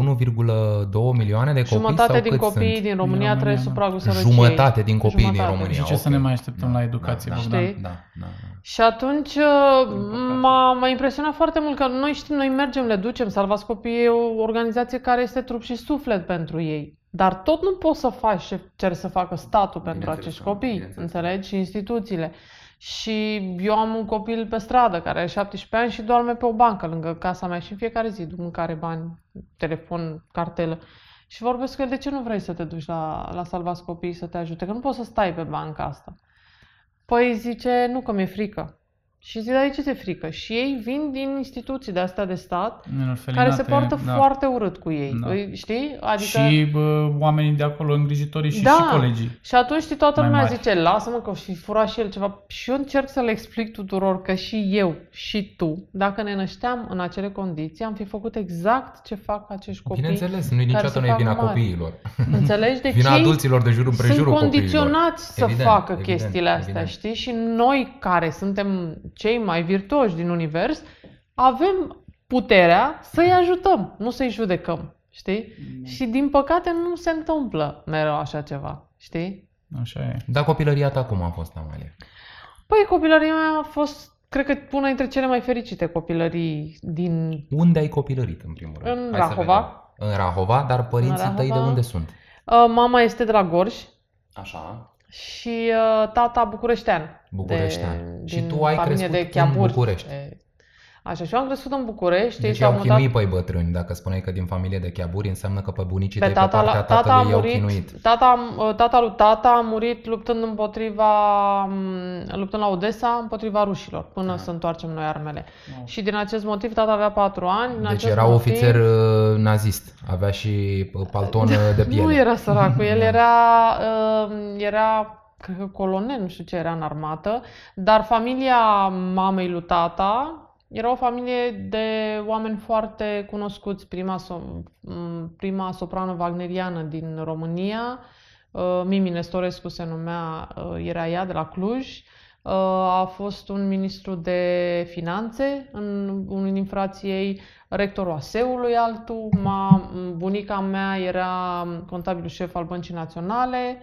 milioane de copii? Jumătate sau din câți copiii sunt? din România România, trăiesc da. sub pragul sărăciei. Jumătate din copiii din Jumătate. România. Și ce să ok. ne mai așteptăm la educație, da, Bogdan? Știi? Da, da, da. Și atunci uh, m-a, m-a impresionat foarte mult că noi știm, noi mergem, le ducem, Salvați Copiii e o organizație care este trup și suflet pentru ei. Dar tot nu poți să faci ce cer să facă statul pentru Bineînțeles, acești da, copii, bineînțeles. înțelegi? Și instituțiile. Și eu am un copil pe stradă care are 17 ani și doarme pe o bancă lângă casa mea și în fiecare zi duc mâncare, bani, telefon, cartelă. Și vorbesc cu el, de ce nu vrei să te duci la, la Salvați Copiii să te ajute? Că nu poți să stai pe banca asta. Păi zice, nu, că mi-e frică. Și zic, dar de ce ți-e frică? Și ei vin din instituții de astea de stat În care orfelinate, se poartă da. foarte urât cu ei. Da. Îi- Știi? Adică... Și bă, oamenii de acolo, îngrijitorii și, Da. și colegii. Și atunci știi, toată Mai lumea mari. zice, lasă-mă că o fi furat și el ceva. Și eu încerc să le explic tuturor că și eu și tu, dacă ne nășteam în acele condiții, am fi făcut exact ce fac acești copii. Bineînțeles, nu e care niciodată se nu e fac vina mari. copiilor. Înțelegi? Deci Vina ei adulților de jur sunt împrejurul copiilor. condiționați să Evident, facă evident, chestiile astea, evident. știi? Și noi care suntem cei mai virtuoși din univers, avem puterea să-i ajutăm, nu să-i judecăm, știi? Și din păcate nu se întâmplă mereu așa ceva, știi? Așa e. Dar copilăria ta cum a fost, Amalia? Păi copilăria mea a fost, cred că, una dintre cele mai fericite copilării din... Unde ai copilărit, în primul rând? În Hai să Rahova. vedem. În Rahova, dar părinții În tăi de Rahova. unde sunt? Uh, mama este de la Gorj Așa. Și uh, tata bucureștean. Bucureștean. De, Și din tu ai familie crescut de Chiaburi. în București. De- Așa, și eu am crescut în București. ei Deci s-au au mutat chinuit pe bătrâni. Dacă spuneai că din familie de chiaburi, înseamnă că pe bunicii pe tăi, pe tata, partea la, tata a tatălui i-au murit, chinuit. tata, uh, tata lui tata a murit luptând împotriva, m, luptând la Odessa împotriva rușilor, până Ah. să întoarcem noi armele. Wow. Și din acest motiv tata avea patru ani. Din Deci acest era motiv, ofițer uh, nazist. Avea și uh, palton uh, de piele. Nu era săracul, el Da. era, uh, era, cred că colonel, nu știu ce era în armată, dar familia mamei lui tata era o familie de oameni foarte cunoscuți. Prima, so- m, prima soprană wagneriană din România, uh, Mimi Nestorescu se numea, uh, era ea de la Cluj. Uh, A fost un ministru de finanțe în unul din frații ei, rectorul ASEU-ului altul, ma, bunica mea era contabilul șef al Băncii Naționale.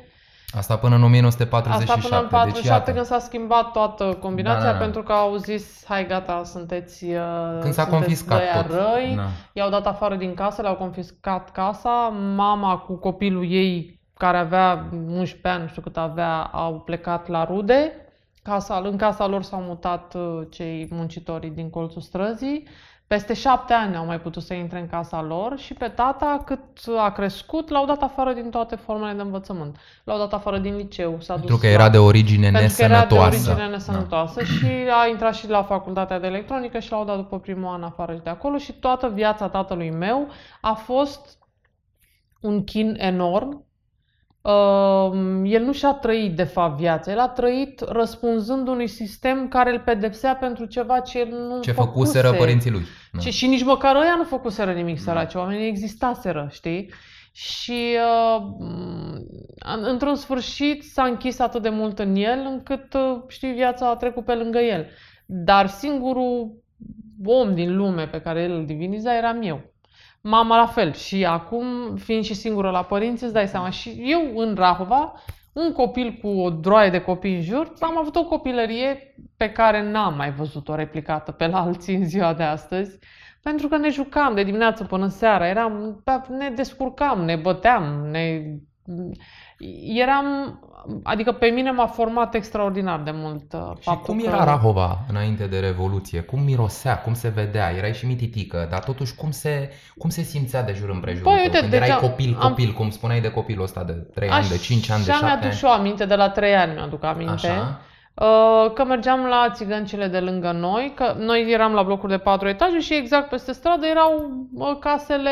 Asta până în 1947. Asta până în deci 47 iată. când s-a schimbat toată combinația Da, da, da. pentru că au zis, hai gata, sunteți, uh, Când s-a sunteți confiscat băia tot. răi. Da. I-au dat afară din casă, le-au confiscat casa. Mama cu copilul ei, care avea 11 ani, nu știu cât avea, au plecat la rude. Casa, în casa lor s-au mutat uh, cei muncitorii din colțul străzii. Peste șapte ani au mai putut să intre în casa lor și pe tata, cât a crescut, l-au dat afară din toate formele de învățământ. L-au dat afară din liceu, s-a Pentru dus că la- era de origine pentru că era de nesănătoasă. origine nesănătoasă și a intrat și la facultatea de electronică și l-au dat după primul an afară și de acolo și toată viața tatălui meu a fost un chin enorm. Uh, el nu și-a trăit de fapt viața, el a trăit răspunzând unui sistem care îl pedepsea pentru ceva ce el nu Ce făcuse. făcuseră părinții lui. Da. Și, și nici măcar ăia nu făcuseră nimic Da. săraci, oamenii existaseră, știi? Și uh, în- într-un sfârșit s-a închis atât de mult în el încât, uh, știi, viața a trecut pe lângă el. Dar singurul om din lume pe care el îl diviniza eram eu. Mama la fel. Și acum, fiind și singură la părinți, îți dai seama. Și eu în Rahova, un copil cu o droaie de copii în jur, am avut o copilărie pe care n-am mai văzut-o replicată pe la alții în ziua de astăzi. Pentru că ne jucam de dimineață până seara, eram, ne descurcam, ne băteam, ne... Eram, adică pe mine m-a format extraordinar de mult uh, Și faptul cum că- era Rahova înainte de Revoluție? Cum mirosea? Cum se vedea? Erai și mititică, dar totuși cum se, cum se simțea de jur împrejur Păi, tău? uite, Când deci erai am- copil, am- copil, cum spuneai de copilul ăsta de 3 ani, de 5 ani, de Așa 7 mi-aduc ani. și eu aminte, de la 3 ani mi-aduc aminte. Așa. Uh, Că mergeam la țigăncile de lângă noi, că noi eram la blocuri de patru etaje și exact peste stradă erau uh, casele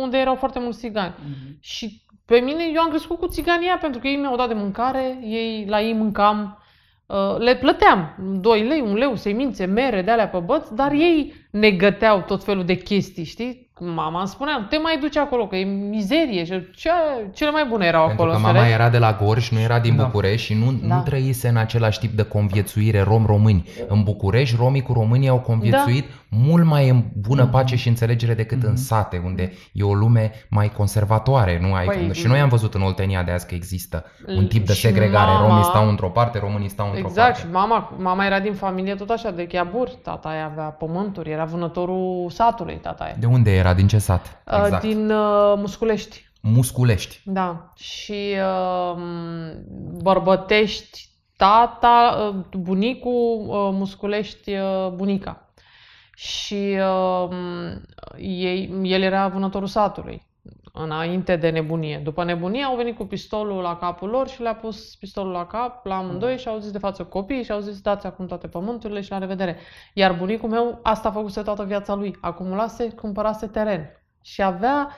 unde erau foarte mulți țigani. Și pe mine, eu am crescut cu țigania pentru că ei mi-au dat de mâncare, ei, la ei mâncam, uh, le plăteam 2 lei, 1 leu, semințe, mere, de alea pe băți, dar ei ne găteau tot felul de chestii, știi? Mama îmi spunea, nu te mai duci acolo, că e mizerie și ce, cele mai bune erau Pentru acolo. că înțelegi? mama era de la Gorj, nu era din Da. București și nu, Da. nu trăise în același tip de conviețuire rom-români. În București, romii cu românii au conviețuit mult mai în bună Mhm. pace și înțelegere decât în Mhm. sate, unde e o lume mai conservatoare. Nu ai, Păi, și noi am văzut în Oltenia de azi că există un tip de și segregare. mama- Romii stau într-o parte, românii stau într-o Exact, parte. și mama, mama era din familie tot așa, de chiaburi. Tata ei avea pământuri, era vânătorul satului, tata ei. De unde era? Din ce sat? Uh, Exact. Din uh, Musculești. Musculești. Da. Și uh, Bărbătești, tata, uh, bunicul, uh, Musculești, uh, bunica. Și uh, ei, el era vânătorul satului înainte de nebunie. După nebunie au venit cu pistolul la capul lor și le-a pus pistolul la cap la amândoi și au zis de față copii și au zis dați acum toate pământurile și la revedere. Iar bunicul meu asta a făcuse toată viața lui. Acumulase, cumpărase teren și avea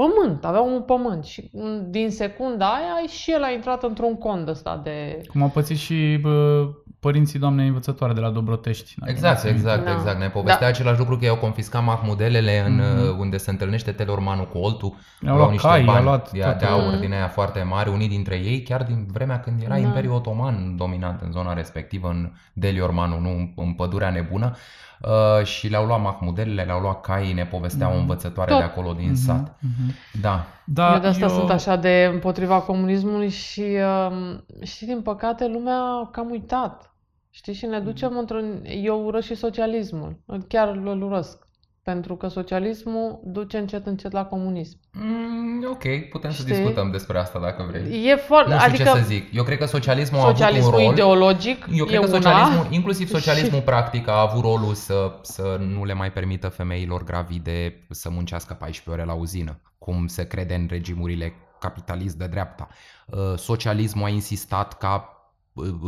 pământ, avea un pământ și mm, din secunda aia și el a intrat într-un cond ăsta de... Cum au pățit și bă, părinții doamnei învățătoare de la Dobrotești. dacă Exact, ți-ți aminte. exact, Da. exact. Ne povestea Da. același lucru că i-au confiscat mahmudelele în, Mhm. uh, unde se întâlnește Telormanul cu Oltu. I-au luat cai, i-au luat de, toate. de aur Mhm. din aia foarte mari, unii dintre ei chiar din vremea când era Da. Imperiul Otoman dominant în zona respectivă, în Deliormanu, nu în- în pădurea nebună. Uh, și le-au luat mahmudelele, le-au luat caii, ne povestea o Mhm. învățătoare Tot. de acolo din Mhm, sat. mhm. Da. Da, eu de asta sunt așa de împotriva comunismului și, um, și din păcate lumea a cam uitat. Știi? Și ne ducem într-un... Eu urăsc și socialismul. Chiar îl urăsc. Pentru că socialismul duce încet încet la comunism. Mm, ok, putem Știi? să discutăm despre asta dacă vrei. E foarte, nu știu adică ce să zic. Eu cred că socialismul, socialismul a avut un rol. ideologic Eu cred e că socialismul, una. inclusiv socialismul practic a avut rolul să, să nu le mai permită femeilor gravide să muncească 14 ore la uzină, cum se crede în regimurile capitalist de dreapta. Uh, socialismul a insistat ca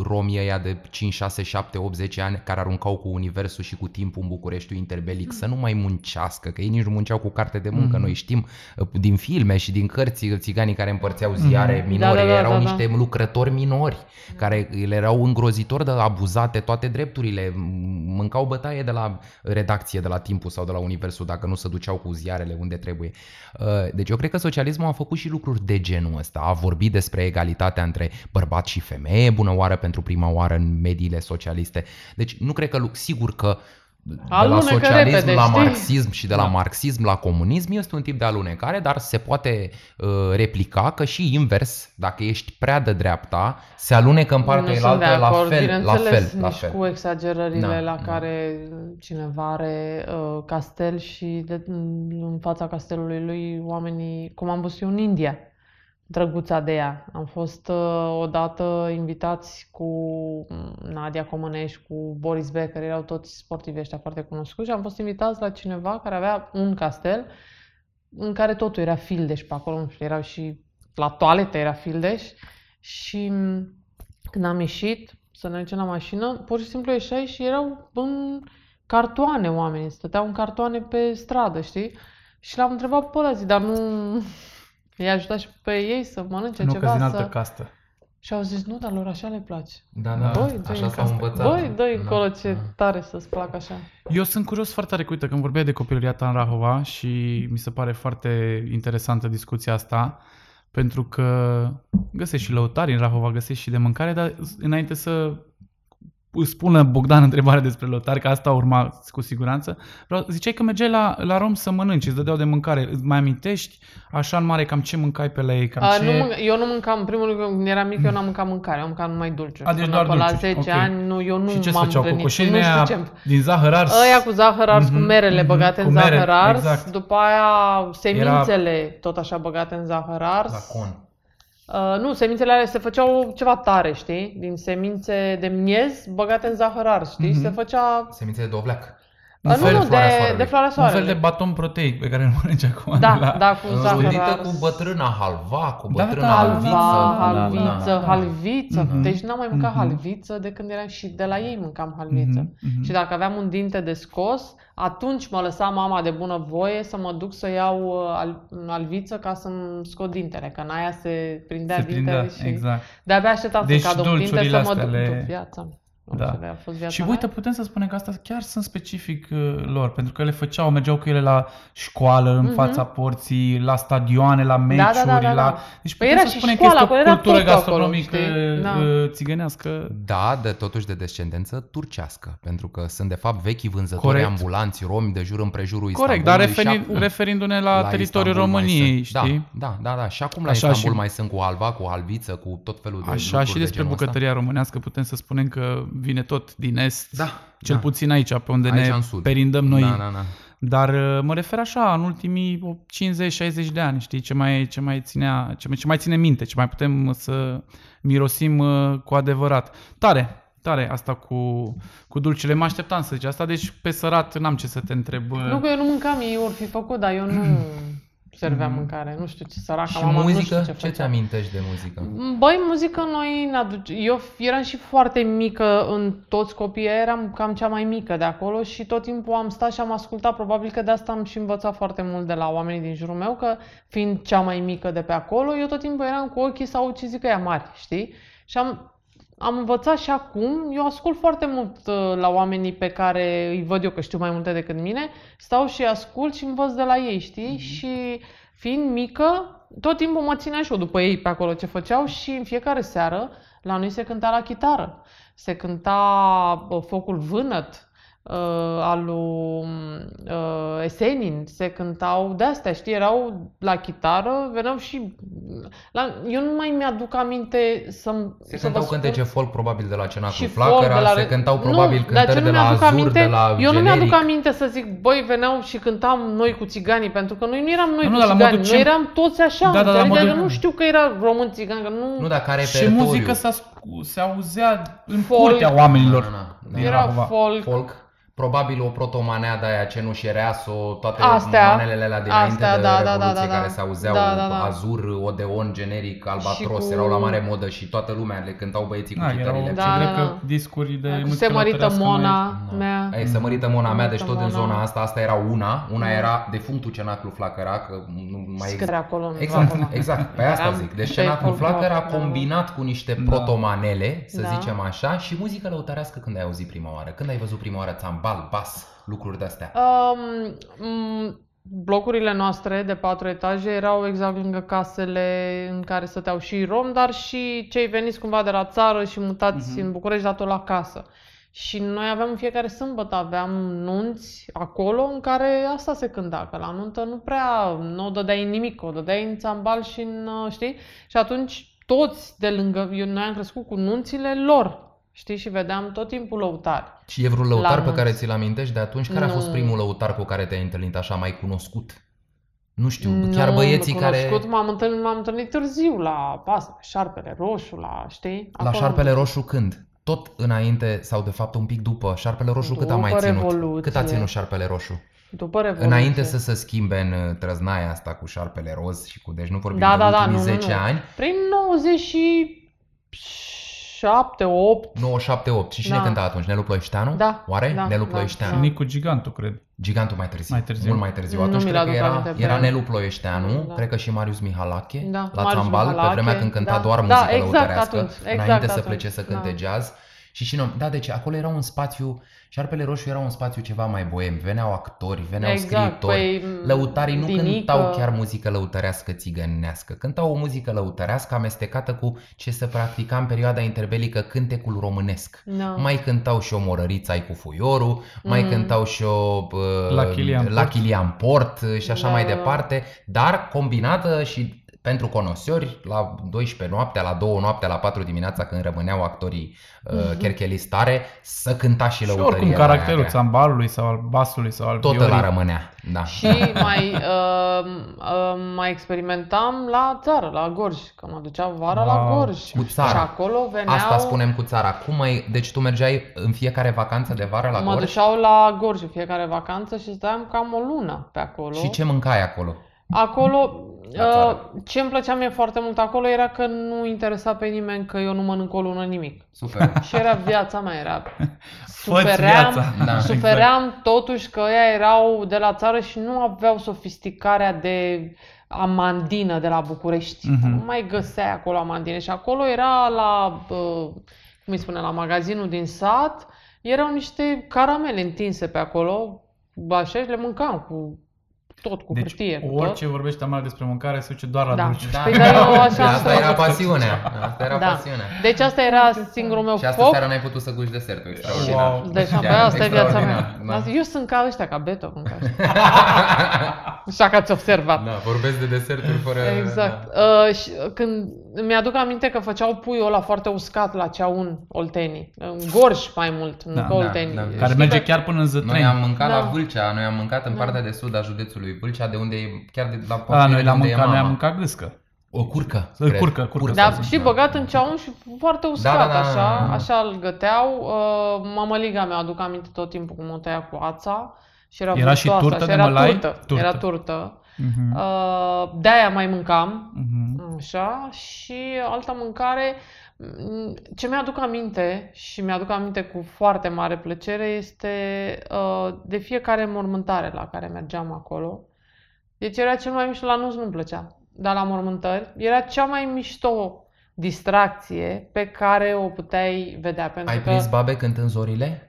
romii ăia de 5, 6, 7, 8, 10 ani care aruncau cu universul și cu timpul în Bucureștiul interbelic să nu mai muncească, că ei nici nu munceau cu carte de muncă. Mm-hmm. Noi știm uh, din filme și din cărți țiganii care împărțeau ziare mm-hmm. minore, da, da, da, erau da, da. niște lucrători minori care le erau îngrozitor de abuzate toate drepturile, mâncau bătaie de la redacție, de la timpul sau de la universul dacă nu se duceau cu ziarele unde trebuie. Uh, deci eu cred că socialismul a făcut și lucruri de genul ăsta, a vorbit despre egalitatea între bărbat și femeie, bună oară pentru prima oară în mediile socialiste. Deci nu cred că, sigur că de la socialism repede, la știi? marxism și de la da. marxism la comunism este un tip de alunecare, dar se poate uh, replica că și invers, dacă ești prea de dreapta, se alunecă în partea elaltă la fel, la fel, la fel. cu exagerările da, la da. care cineva are uh, castel și de, în fața castelului lui oamenii, cum am văzut eu în India drăguța de ea. Am fost uh, odată invitați cu mm, Nadia Comănești, cu Boris Becker, erau toți sportivi ăștia foarte cunoscuți și am fost invitați la cineva care avea un castel în care totul era fildeș pe acolo, nu știu, erau și la toaletă era fildeș și mm, când am ieșit să ne ducem la mașină, pur și simplu ieșai și erau în cartoane oamenii, stăteau în cartoane pe stradă, știi? Și l-am întrebat pe ăla zi, dar nu, I-a ajutat și pe ei să mănânce nu, ceva. Nu, că altă să... castă. Și au zis, nu, dar lor așa le place. Da, da, Băi, așa s-au învățat. Băi, dă da, încolo ce da. tare să-ți placă așa. Eu sunt curios foarte tare, uite, când vorbeai de copilăria ta în Rahova și mi se pare foarte interesantă discuția asta, pentru că găsești și lăutari în Rahova, găsești și de mâncare, dar înainte să îți spună Bogdan întrebare despre lotari, că asta urma cu siguranță. Ziceai că mergeai la, la Rom să mănânci, îți dădeau de mâncare. Îți mai amintești așa în mare cam ce mâncai pe la ei? Cam A, ce... nu mânc- eu nu mâncam, primul lucru, când eram mic, eu n-am mâncat mâncare, am mâncat numai dulciuri. A, deci doar la 10 okay. ani, nu, eu nu și ce m-am făceau? gândit. Cocoșenii aia ce... din zahăr ars? Aia cu zahăr ars, mm-hmm, cu merele mm-hmm, băgate în mere, zahăr ars, exact. după aia semințele Era... tot așa băgate în zahăr ars. La con. Uh, nu, semințele alea se făceau ceva tare, știi? Din semințe de miez băgate în zahăr ars, știi? Mm-hmm. Se făcea... Semințe de dovleac. Un fel, nu, nu, de, de floarea soarelui. Un fel de baton proteic pe care îl mănânci acum. Da, de la... da, cu zahăr ars. cu bătrâna halva, cu Da, bătrâna da, halviță. Halva, halviță, Da, da, da, da. halviță. Mhm. Deci n-am mai mâncat Mhm. halviță de când eram și de la ei mâncam halviță. Mhm, mhm. Și dacă aveam un dinte de scos, atunci mă lăsa mama de bună voie să mă duc să iau uh, al, alviță ca să-mi scot dintele, că în aia se prindea Se dintele prindea, și exact. de-abia așteptam Deci să cadă un dinte dulciurile să mă duc. astea le- Viața. Da. A fost viața Și mea. uite, putem să spunem că asta chiar sunt specific uh, lor, pentru că le făceau, mergeau cu ele la școală, în Mhm. fața porții, la stadioane, la meciuri, da, da, da. la... Deci Păi putem era să și spunem școala, că acolo este o era cultură tot acolo, gastronomică știi? Da. uh, țigănească. Da, de totuși de descendență turcească, pentru că sunt de fapt vechi vânzători Corect. ambulanți romi de jur împrejurul Corect, dar Istanbulului referi, și acum referindu-ne la, la teritoriul Istanbul mai României, sunt. știi? Da, da, da, da. Și acum la Așa Istanbul și- mai sunt cu halva, cu halviță, cu tot felul de Așa lucruri și de despre genul ăsta. bucătăria românească putem să spunem că vine tot din est, Da, cel da. puțin aici, pe unde Aici ne în sud. perindăm noi. Da, da, da. Dar uh, mă refer așa, în ultimii 50-60 de ani, știi, ce mai, ce mai ținea, ce mai, ce mai ține minte, ce mai putem uh, să mirosim uh, cu adevărat. Tare, tare asta cu, cu dulcele. Mă așteptam să zici asta, deci pe sărat n-am ce să te întreb. uh, Nu că eu nu mâncam, ei ori fi făcut, dar eu nu serveam mâncare. Nu știu ce săraca Și mama, nu muzică? știu ce, Ce făcea. ți amintești de muzică? Băi, muzică noi ne aduce... Eu eram și foarte mică în toți copiii, eram cam cea mai mică de acolo și tot timpul am stat și am ascultat, probabil că de asta am și învățat foarte mult de la oamenii din jurul meu, că fiind cea mai mică de pe acolo, eu tot timpul eram cu ochii sau ce zic ea mari, știi? Și am, am învățat și acum, eu ascult foarte mult uh, la oamenii pe care îi văd eu că știu mai multe decât mine, stau și ascult și învăț de la ei, știi? Și fiind mică, tot timpul mă țineam și eu după ei pe acolo ce făceau și în fiecare seară la noi se cânta la chitară. Se cânta uh, Focul Vânăt, uh, al lui uh, Esenin, se cântau de astea, știi, erau la chitară, veneau și... La, eu nu mai mi-aduc aminte să Se să cântau vă spun- cântece folk probabil de la Cenacul și folk Flacăra, de la... se cântau probabil nu, dar ce cântări nu de la mi-aduc Azur, aminte, de la Eu nu Generic. mi-aduc aminte să zic, băi, veneau și cântam noi cu țiganii, pentru că noi nu eram noi Nu, cu dar la țiganii, modul noi ce- eram toți așa, Da, da, la înțelegi? modul- Adică nu știu că era român țigan, că nu... Nu, dar care Și repertoriu? muzică se, ascu- se auzea în Folk. curtea oamenilor. Da, da, da. din era Rahova. folk. folk, probabil o protomanea de aia cenușereasă, toate Astea, manelele alea dinainte astea, de da, da, da, Revoluție da, da. care se auzeau Da, da, da. Azur, Odeon, generic, Albatros, cu- erau la mare modă și toată lumea le cântau băieții cu Da, erau, chitările. Da, da, da, cred că da. discuri de Cu muzică se mărită lăutărească mai- Mona Da. mea. Ei, să mărită Mona mea, deci tot în Mărită zona Mona. asta, asta era una, una Da. era defunctul Cenaclu Flacăra, că nu mai Scrie acolo. nu Exact, acolo. exact, pe asta Eram zic. Deci pe Cenaclu folclor, Flacăra da, da. combinat cu niște Da. protomanele, să Da. zicem așa, și muzică lăutărească când ai auzit prima oară? Când ai văzut prima oară țambal, bas, lucruri de-astea? Um, m, blocurile noastre de patru etaje erau exact lângă casele în care stăteau și rom, dar și cei veniți cumva de la țară și mutați Mhm. în București dat la casă. Și noi aveam în fiecare sâmbătă, aveam nunți acolo în care asta se cânta, că la nuntă nu prea, nu o dădeai în nimic, o dădeai în țambal și în, uh, știi? Și atunci toți de lângă, eu, noi am crescut cu nunțile lor, știi? Și vedeam tot timpul lăutari. Și e vreun lăutar La pe care nunți. ți-l amintești de atunci? Care a Nu. fost primul lăutar cu care te-ai întâlnit așa mai cunoscut? Nu știu, Nu, chiar băieții care... cunoscut, M-am întâlnit, m-am întâlnit târziu la asta, șarpele roșu, la, știi? La Acolo. Șarpele Roșu când? Tot înainte sau de fapt un pic după? Șarpele Roșu cât a După mai ținut? Revoluție. Cât a ținut Șarpele Roșu? După Revoluție. Înainte să se schimbe în uh, trăznaia asta cu Șarpele Roz și cu... Deci nu vorbim Da, de da, da, ultimii nu, nu, 10 nu. ani. Prin 97, 8. 978. Și cine Da. cânta atunci? Nelu Ploieșteanu? Da, Oare? da, Nelu da, Ploieșteanu. da. Nicu Gigantul, cred. Gigantul mai târziu. Mai târziu. Mult mai târziu. Nu Atunci mi-l cred că aduc era, aminte pe era el. Nelu Ploieșteanu, Da. cred că și Marius Mihalache Da, la Marius Țambal, pe Mihalache, vremea când cânta da. doar Da, muzică exact lăutărească, atunci, exact înainte să atunci, plece să cânte da. jazz. Și și noi, da, deci acolo era un spațiu, Șarpele Roșu era un spațiu ceva mai boem, veneau actori, veneau Exact, scriitori, păi, lăutarii nu Dinică- cântau chiar muzică lăutărească țigănească, cântau o muzică lăutărească amestecată cu ce se practica în perioada interbelică cântecul românesc. Da. Mai cântau și o morăriță ai cu fuiorul, mai Mhm. cântau și o uh, La Chilian la Port. Chilian Port uh, și așa Da, mai da, da. departe, dar combinată și pentru conosiori, la 12 noaptea, la 2 noaptea, la 4 dimineața, când rămâneau actorii uh, Mhm. cherchelistare, să cânta și Și lăutăria oricum aia caracterul grea. țambalului sau al basului sau al Tot viorii. ăla rămânea, da. Și mai, uh, uh, mai experimentam la țară, la Gorj, că mă duceam vara la Wow, Gorj. Cu țara. Și acolo veneau... Asta spunem cu țara. Cum mai... Deci tu mergeai în fiecare vacanță de vară la Mă Gorj? duceau la Gorj în fiecare vacanță și stăteam cam o lună pe acolo. Și ce mâncai acolo? Acolo, La uh, țară. Ce îmi plăcea mie foarte mult acolo era că nu interesa pe nimeni că eu nu mănânc o lună nimic. Super. Și era viața mea, era... Fă-ți Sufeream, viața. Da. sufeream totuși că ăia erau de la țară și nu aveau sofisticarea de amandină de la București. Mhm. Nu mai găseai acolo amandine. Și acolo era la, uh, cum îi spune, la magazinul din sat, erau niște caramele întinse pe acolo, așa și le mâncam cu tot, cu Deci hârtie, cu orice tot. vorbește Amar despre mâncare se duce doar la Da. dulce. Da, Păi, dar eu așa am asta fost. era pasiunea. Asta era Da. pasiunea. Deci asta era singurul meu Și asta foc. seara n-ai putut să guși desertul. Extraordinar. Wow. Deci, Chiar, pe asta e viața mea. extraordinar, Da. Eu sunt ca ăștia, ca Beto, cum ca ăștia. Așa că ați observat. Da, vorbesc de deserturi fără... Exact. Da. Uh, și uh, când mi-aduc aminte că făceau puiul ăla foarte uscat la ceaun Oltenii. În Gorj mai mult, nu Da, că da, Oltenii. da. Care Știi merge că- chiar până în Noi Zătreni. am mâncat Da. la Vâlcea, noi am mâncat în Da. partea de sud a județului Vâlcea, de unde e chiar de la Da, portiere noi de l-am unde e mâncat, noi am mama. mâncat gâscă. O curcă. Să- cred. curcă, curcă. Da, Da, și da. băgat în ceaun și foarte uscat, Da, da, da, așa, da, da. așa îl găteau. Uh, mămăliga mea aduc aminte tot timpul cum o tăia cu ața. Și era, Era și vârtoasă, turtă și de era mălai? Turtă. Turtă. Era turtă. Mhm. Uh, de-aia mai mâncam. Mhm. Așa, și alta mâncare, m, ce mi-aduc aminte și mi-aduc aminte cu foarte mare plăcere este uh, de fiecare mormântare la care mergeam acolo. Deci era cel mai mișto, la nunți nu-mi plăcea, dar la mormântări era cea mai mișto distracție pe care o puteai vedea. Pentru Ai că prins babe cântând zorile?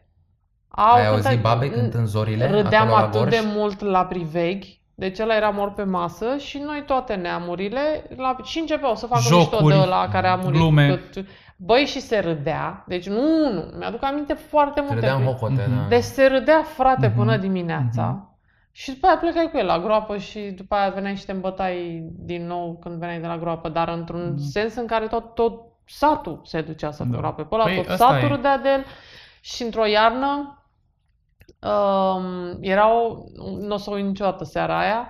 au Ai cântat- auzit babe cântând zorile Râdeam acolo la atât Gorj? de mult la priveghi, Deci ăla era mor pe masă și noi toate neamurile la, și începeau să facă Jocuri, mișto de la care a murit. glume. Băi, și se râdea. Deci nu, nu. Mi-aduc aminte foarte multe. Râdeam lucruri. hohote, Mhm. da. Deci se râdea, frate, Mhm. până dimineața. Și după aia plecai cu el la groapă și după aia veneai și te îmbătai din nou când veneai de la groapă, dar într-un Mhm. sens în care tot, tot satul se ducea să Da. groape pe ăla, Păi, tot ăsta satul e. râdea de el. Și într-o iarnă um, erau, nu o să uit niciodată seara aia,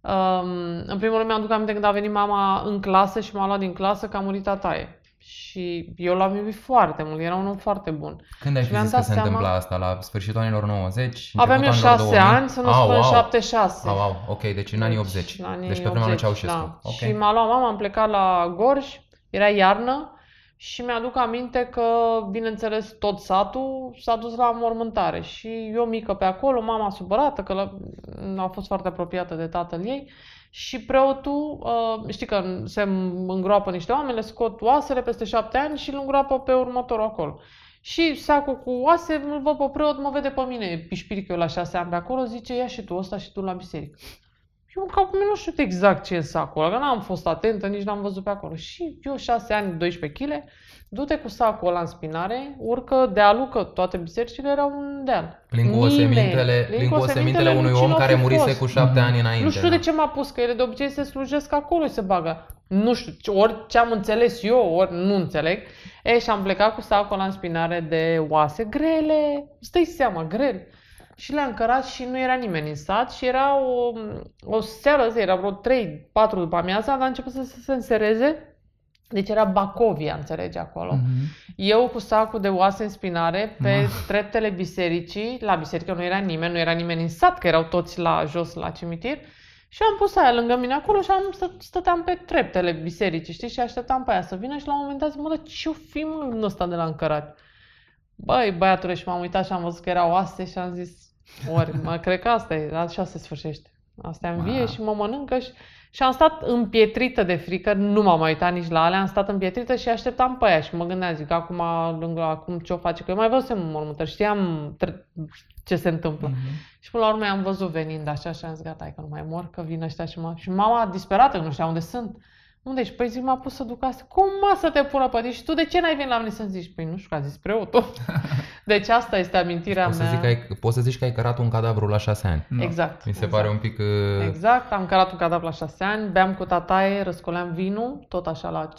um, în primul rând mi-aduc aminte când a venit mama în clasă și m-a luat din clasă că a murit tataie. Și eu l-am iubit foarte mult, era un om foarte bun. Când ai Și fi mi-am zis că dat se seama- întâmpla asta? La sfârșitul anilor 90? Aveam eu începutul anilor 6 2000? ani, să nu Au, spun au. 76. Au, au, ok, deci în anii Deci, 80. în anii deci pe vremea lui 80, Ceaușescu. da. Ok. Și m-a luat mama, am plecat la Gorj, era iarnă și mi-aduc aminte că, bineînțeles, tot satul s-a dus la mormântare și eu mică pe acolo, mama supărată că la, a fost foarte apropiată de tatăl ei și preotul, uh, știi că se îngroapă niște oameni, le scot oasele peste șapte ani și îl îngroapă pe următorul acolo. Și sacul cu oase, îl văd pe preot, mă vede pe mine, pișpiric eu la șase ani pe acolo, zice, ia și tu ăsta și tu la biserică. Eu în capul meu nu știu exact ce e sacul ăla, că n-am fost atentă, nici n-am văzut pe acolo. Și eu 6 ani, 12 kg, du-te cu sacul ăla în spinare, urcă dealul, că toate bisericile erau un deal. Plin cu Nimeni. osemintele, Plin plin cu cu osemintele unui lui cine om o care fi murise fost. cu șapte Mhm. ani înainte. Nu știu da. de ce m-a pus, că ele de obicei se slujesc acolo și se bagă. Nu știu, ce- ori ce am înțeles eu, ori nu înțeleg. E, și am plecat cu sacul ăla în spinare de oase grele, îți dai seama, grele. Și le-am cărat și nu era nimeni în sat și era o, o seară, zi, era vreo 3-4 după amiaza, dar a început să se însereze. Deci era Bacovia, înțelegi, acolo. Mhm. Eu cu sacul de oase în spinare pe Ma. treptele bisericii, la biserică nu era nimeni, nu era nimeni în sat, că erau toți la jos la cimitir. Și am pus aia lângă mine acolo și am stă, stăteam pe treptele bisericii, știi, și așteptam pe aia să vină și la un moment dat zic, mă, dar ce-o fi mă în ăsta de la încărat? Băi, băiatule, și m-am uitat și am văzut că erau oase și am zis, ori, mă, cred că asta e, așa se sfârșește. Asta e învie Wow. și mă mănâncă și, și am stat împietrită de frică, nu m-am mai uitat nici la alea, am stat împietrită și așteptam pe aia și mă gândeam, zic, acum, lângă, acum ce o face? Că eu mai văzusem în mormântări, știam tre- ce se întâmplă. Mhm. Și până la urmă am văzut venind așa și am zis, gata, hai că nu mai mor, că vin ăștia și mă... Și mama disperată, că nu știa unde sunt. Unde ești? Păi zic, m-a pus să duc asta. Cum mă să te pună pe tine? Și tu de ce n-ai venit la mine să-mi zici? Păi nu știu, că a zis preotul. deci asta este amintirea Poți să, mea. zic că ai, poți să zici că ai cărat un cadavru la șase ani. Da. Exact. Mi se exact. pare un pic... uh, Exact, am cărat un cadavru la șase ani, beam cu tataie, răscoleam vinul, tot așa la 5-6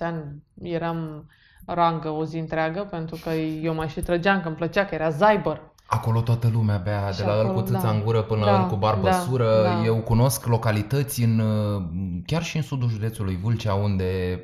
ani eram rangă o zi întreagă, pentru că eu mai și trăgeam, că îmi plăcea, că era zaibăr. Acolo toată lumea bea, Și de la el acolo, cu țâța da. în gură până Da, la el cu barbă da, sură. da. Eu cunosc localități în, uh, chiar și în sudul județului Vâlcea, unde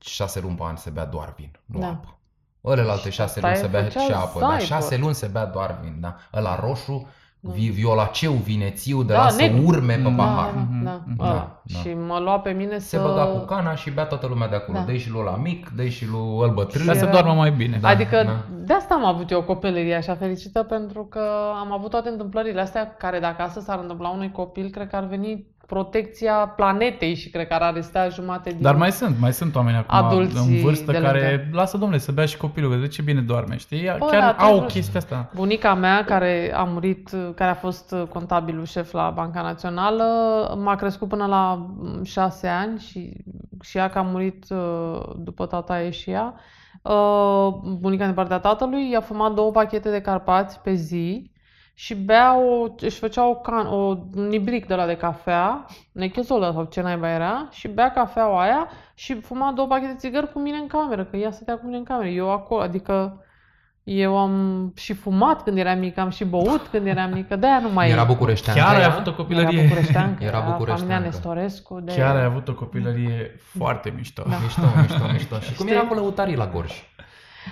șase luni pe an se bea doar vin, nu Da. apă. Ălelalte Și șase tataie luni se bea făcea și apă, dar zaibăr. șase luni se bea doar vin, da. Ăla roșu, Da. vi- violaceu, vinețiu, de Da, la să negru. urme pe Da, pahar. Da, Mhm, da, mhm. da, Da, da. Și mă lua pe mine Se să... băga cu cana și bea toată lumea de acolo. Da. Dă și lui la mic, dă și lui îl bătrân. Ca să era- doarmă mai bine. Da. adică de asta am avut eu o copilărie așa fericită, pentru că am avut toate întâmplările astea care dacă astăzi s-ar întâmpla unui copil, cred că ar veni protecția planetei și cred că ar arestea jumate din... Dar mai sunt, mai sunt oameni acum Adulții în vârstă de care lângă. lasă domnule să bea și copilul, că de ce bine doarme, știi? Bă, Chiar da, au trebuie- chestia asta. Bunica mea, care a murit, care a fost contabilul șef la Banca Națională, m-a crescut până la mm, șase ani și, și ea că a murit uh, după tataie și ea. Uh, Bunica din partea tatălui i-a fumat două pachete de carpați pe zi și bea o, își făcea o can, o, un ibric de la de cafea, nechezolă sau ce naiba era, și bea cafeaua aia și fuma două pachete de țigări cu mine în cameră, că ea stătea cu mine în cameră. Eu acolo, adică eu am și fumat când eram mică, am și băut când eram mică, de-aia nu mai Era bucureștean. Chiar ai ea? avut o Era copilărie. bucureșteancă, Era era familia bucureșteancă. Nestorescu. De... Chiar ai avut o copilărie foarte mișto. Da. Mișto, mișto, mișto. Și cum Știi? era cu lăutarii la Gorj?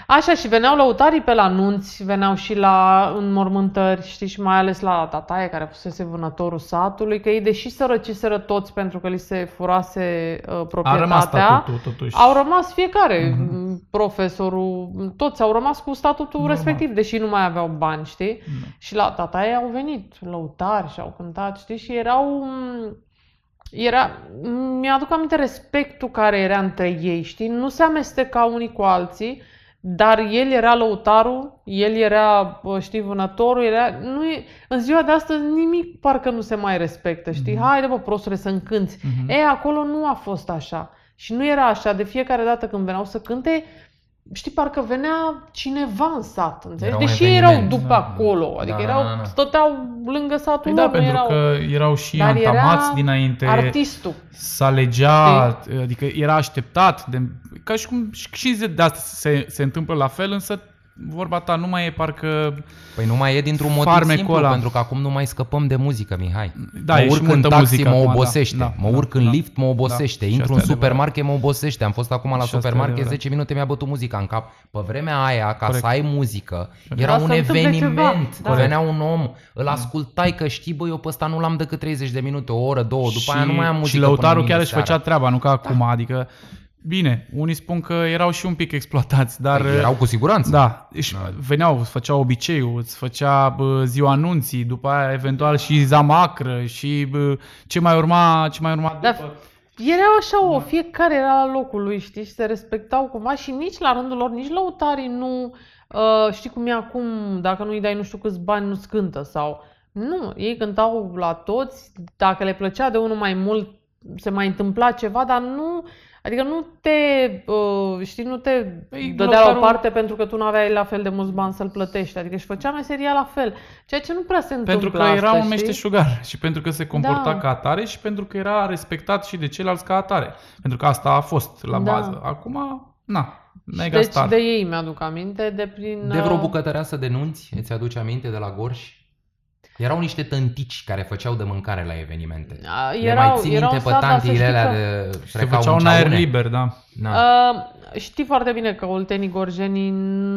Așa, și veneau lăutarii pe la nunți, veneau și la înmormântări, știi, și mai ales la tataie, care fusese vânătorul satului, că ei, deși sărăciseră toți pentru că li se furase uh, A proprietatea, rămas statutul totuși. au rămas fiecare, Mhm. profesorul, toți au rămas cu statutul Normal. respectiv, deși nu mai aveau bani, știi? Da. Și la tataie au venit lăutari și au cântat, știi, și erau... Era, mi-aduc aminte respectul care era între ei, știi? Nu se amestecau unii cu alții, dar el era lăutarul, el era, știi, vânătorul, era... Nu e, în ziua de astăzi nimic parcă nu se mai respectă, știi? Mm-hmm. Haide, bă, prostule, să încânți. Mm-hmm. E, acolo nu a fost așa. Și nu era așa. De fiecare dată când veneau să cânte, știi, parcă venea cineva în sat, înțelegi? Deși erau după da, acolo, adică da, erau, da, da. stăteau lângă satul păi lor, da, pentru erau... că erau și Dar antamați era dinainte. artistul. Să alegea, știi? adică era așteptat, de, ca și cum și de asta se, se întâmplă la fel, însă vorba ta nu mai e parcă Păi nu mai e dintr-un motiv simplu, ăla. pentru că acum nu mai scăpăm de muzică, Mihai. Da, mă urc în taxi, muzică, mă obosește. Da, mă urc da, în lift, mă obosește. Da, Intru în supermarket, mă obosește. Am fost acum la supermarket, 10 minute mi-a bătut muzica în cap. Pe vremea aia, ca Corect. să ai muzică, era un eveniment. Da. Venea un om, îl ascultai că știi, băi, eu pe ăsta nu l-am decât 30 de minute, o oră, două, după și, aia nu mai am muzică. Și lăutarul chiar își făcea treaba, nu ca acum, adică Bine, unii spun că erau și un pic exploatați, dar... Păi erau cu siguranță. Da, își da. veneau, îți făceau obiceiul, îți făcea bă, ziua anunții, după aia eventual și zamacră și bă, ce mai urma, ce mai urma da, după. Erau așa, o, da. fiecare era la locul lui, știi, și se respectau cumva și nici la rândul lor, nici lăutarii nu... Uh, știi cum e acum, dacă nu-i dai nu știu câți bani, nu cântă sau... Nu, ei cântau la toți, dacă le plăcea de unul mai mult, se mai întâmpla ceva, dar nu Adică nu te, uh, știi, nu te păi, dădea la o parte pentru că tu nu aveai la fel de mulți bani să-l plătești. Adică își făcea meseria la fel. Ceea ce nu prea se întâmplă Pentru că asta, era un meșteșugar și pentru că se comporta da. ca atare și pentru că era respectat și de ceilalți ca atare. Pentru că asta a fost la da. bază. Acum, na, mega deci star. de ei mi-aduc aminte, de prin... De vreo uh, bucătăreasă de nunți, îți aduce aminte de la Gorj? Erau niște tântici care făceau de mâncare la evenimente. A, erau, Le mai țin minte pe tantiile alea de Se făceau în aer liber, da. da. Uh, știi foarte bine că oltenii gorjenii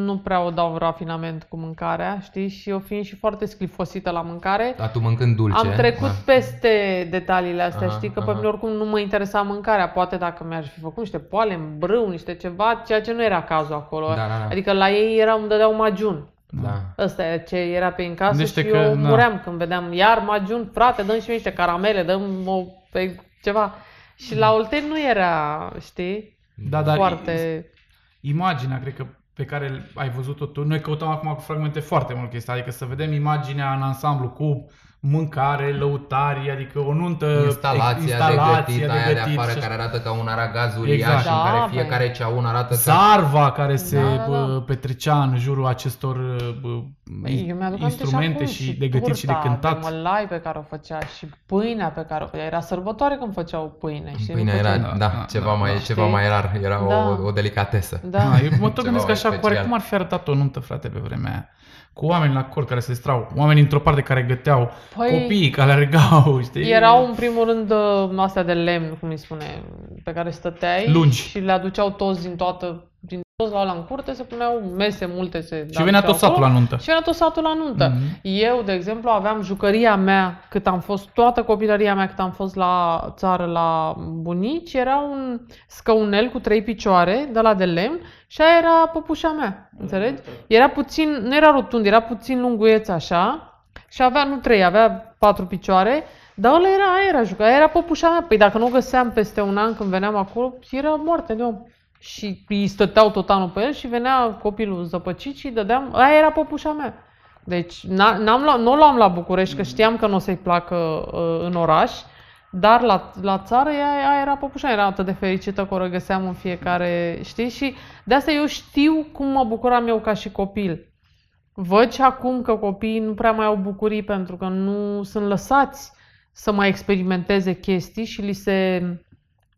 nu prea o dau rafinament cu mâncarea, știi? Și eu fiind și foarte sclifosită la mâncare. Dar tu mâncând dulce. Am trecut da. peste detaliile astea, aha, știi? Că aha. pe mine oricum nu mă interesa mâncarea. Poate dacă mi-aș fi făcut niște poale în brâu, niște ceva, ceea ce nu era cazul acolo. Da, da, da. Adică la ei era, îmi dădeau magiun. Da. Ăsta e ce era pe în casă Gândește și că, eu na. muream când vedeam iar magiun, frate, dăm și mie niște caramele, dăm o, pe ceva. Și la Olten nu era, știi, da, dar foarte... Imaginea, cred că pe care ai văzut-o tu, noi căutăm acum cu fragmente foarte mult chestia, adică să vedem imaginea în ansamblu cu mâncare, lăutari, adică o nuntă, instalația, instalația de gătit, de aia de afară și... care arată ca un aragaz uriaș exact. în care da, fiecare ceaun arată Zarva ca... care se da, da, da. petrecea în jurul acestor Băi, instrumente și, și de gătit și de cântat. De mălai pe care o făcea și pâinea pe care o făcea. Era sărbătoare când făceau pâine. Și pâinea era, da, da, ceva, da, mai, da, ceva mai rar, era da. o, o delicatesă. Da. da eu mă tot gândesc așa, cu cum ar fi arătat o nuntă, frate, pe vremea aia cu oameni la cort care se distrau, oameni într-o parte care găteau, păi, copii care alergau, știi? Erau în primul rând uh, astea de lemn, cum îi spune, pe care stăteai Lungi. și le aduceau toți din toată, din toți la în curte, se puneau mese multe. Se și venea tot satul la nuntă. Și venea tot satul la nuntă. Mm-hmm. Eu, de exemplu, aveam jucăria mea, cât am fost, toată copilăria mea, cât am fost la țară la bunici, era un scăunel cu trei picioare, de la de lemn, și aia era păpușa mea, înțelegi? Era puțin, nu era rotund, era puțin lunguieț așa și avea, nu trei, avea patru picioare, dar ăla era, aia era juca, aia era păpușa mea. Păi dacă nu o găseam peste un an când veneam acolo, era moarte de om. Și îi stăteau tot anul pe el și venea copilul zăpăcit și îi dădeam, aia era păpușa mea. Deci n-am luat, nu o luam la București, că știam că nu o să-i placă uh, în oraș, dar la, la țară ea, ea era păpușa, era atât de fericită că o regăseam în fiecare, știi? Și de asta eu știu cum mă bucuram eu ca și copil. Văd și acum că copiii nu prea mai au bucurii pentru că nu sunt lăsați să mai experimenteze chestii și li se,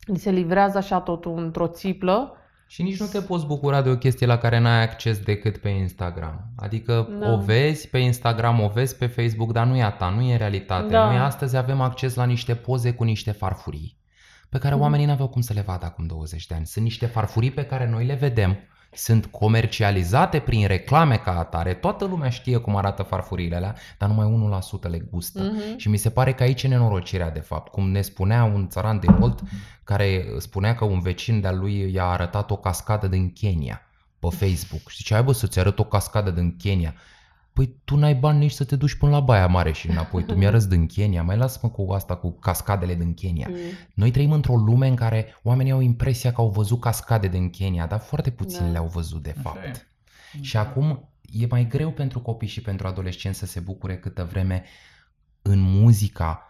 li se livrează așa totul într-o țiplă și nici nu te poți bucura de o chestie la care n-ai acces decât pe Instagram. Adică da. o vezi pe Instagram, o vezi pe Facebook, dar nu e a ta, nu e realitate. Da. Noi astăzi avem acces la niște poze cu niște farfurii pe care mm. oamenii n-aveau cum să le vadă acum 20 de ani. Sunt niște farfurii pe care noi le vedem sunt comercializate prin reclame ca atare, toată lumea știe cum arată farfurile alea, dar numai 1% le gustă. Uh-huh. Și mi se pare că aici e nenorocirea de fapt. Cum ne spunea un țăran de mult care spunea că un vecin de-al lui i-a arătat o cascadă din Kenya pe Facebook. Și zicea, bă, să-ți arăt o cascadă din Kenya. Păi tu n-ai bani nici să te duci până la Baia Mare și înapoi. Tu mi-arăți din Kenya, mai lasă-mă cu asta, cu cascadele din Kenya. Mm. Noi trăim într-o lume în care oamenii au impresia că au văzut cascade din Kenya, dar foarte puțini da. le-au văzut de fapt. Okay. Și da. acum e mai greu pentru copii și pentru adolescenți să se bucure câtă vreme în muzica Uh,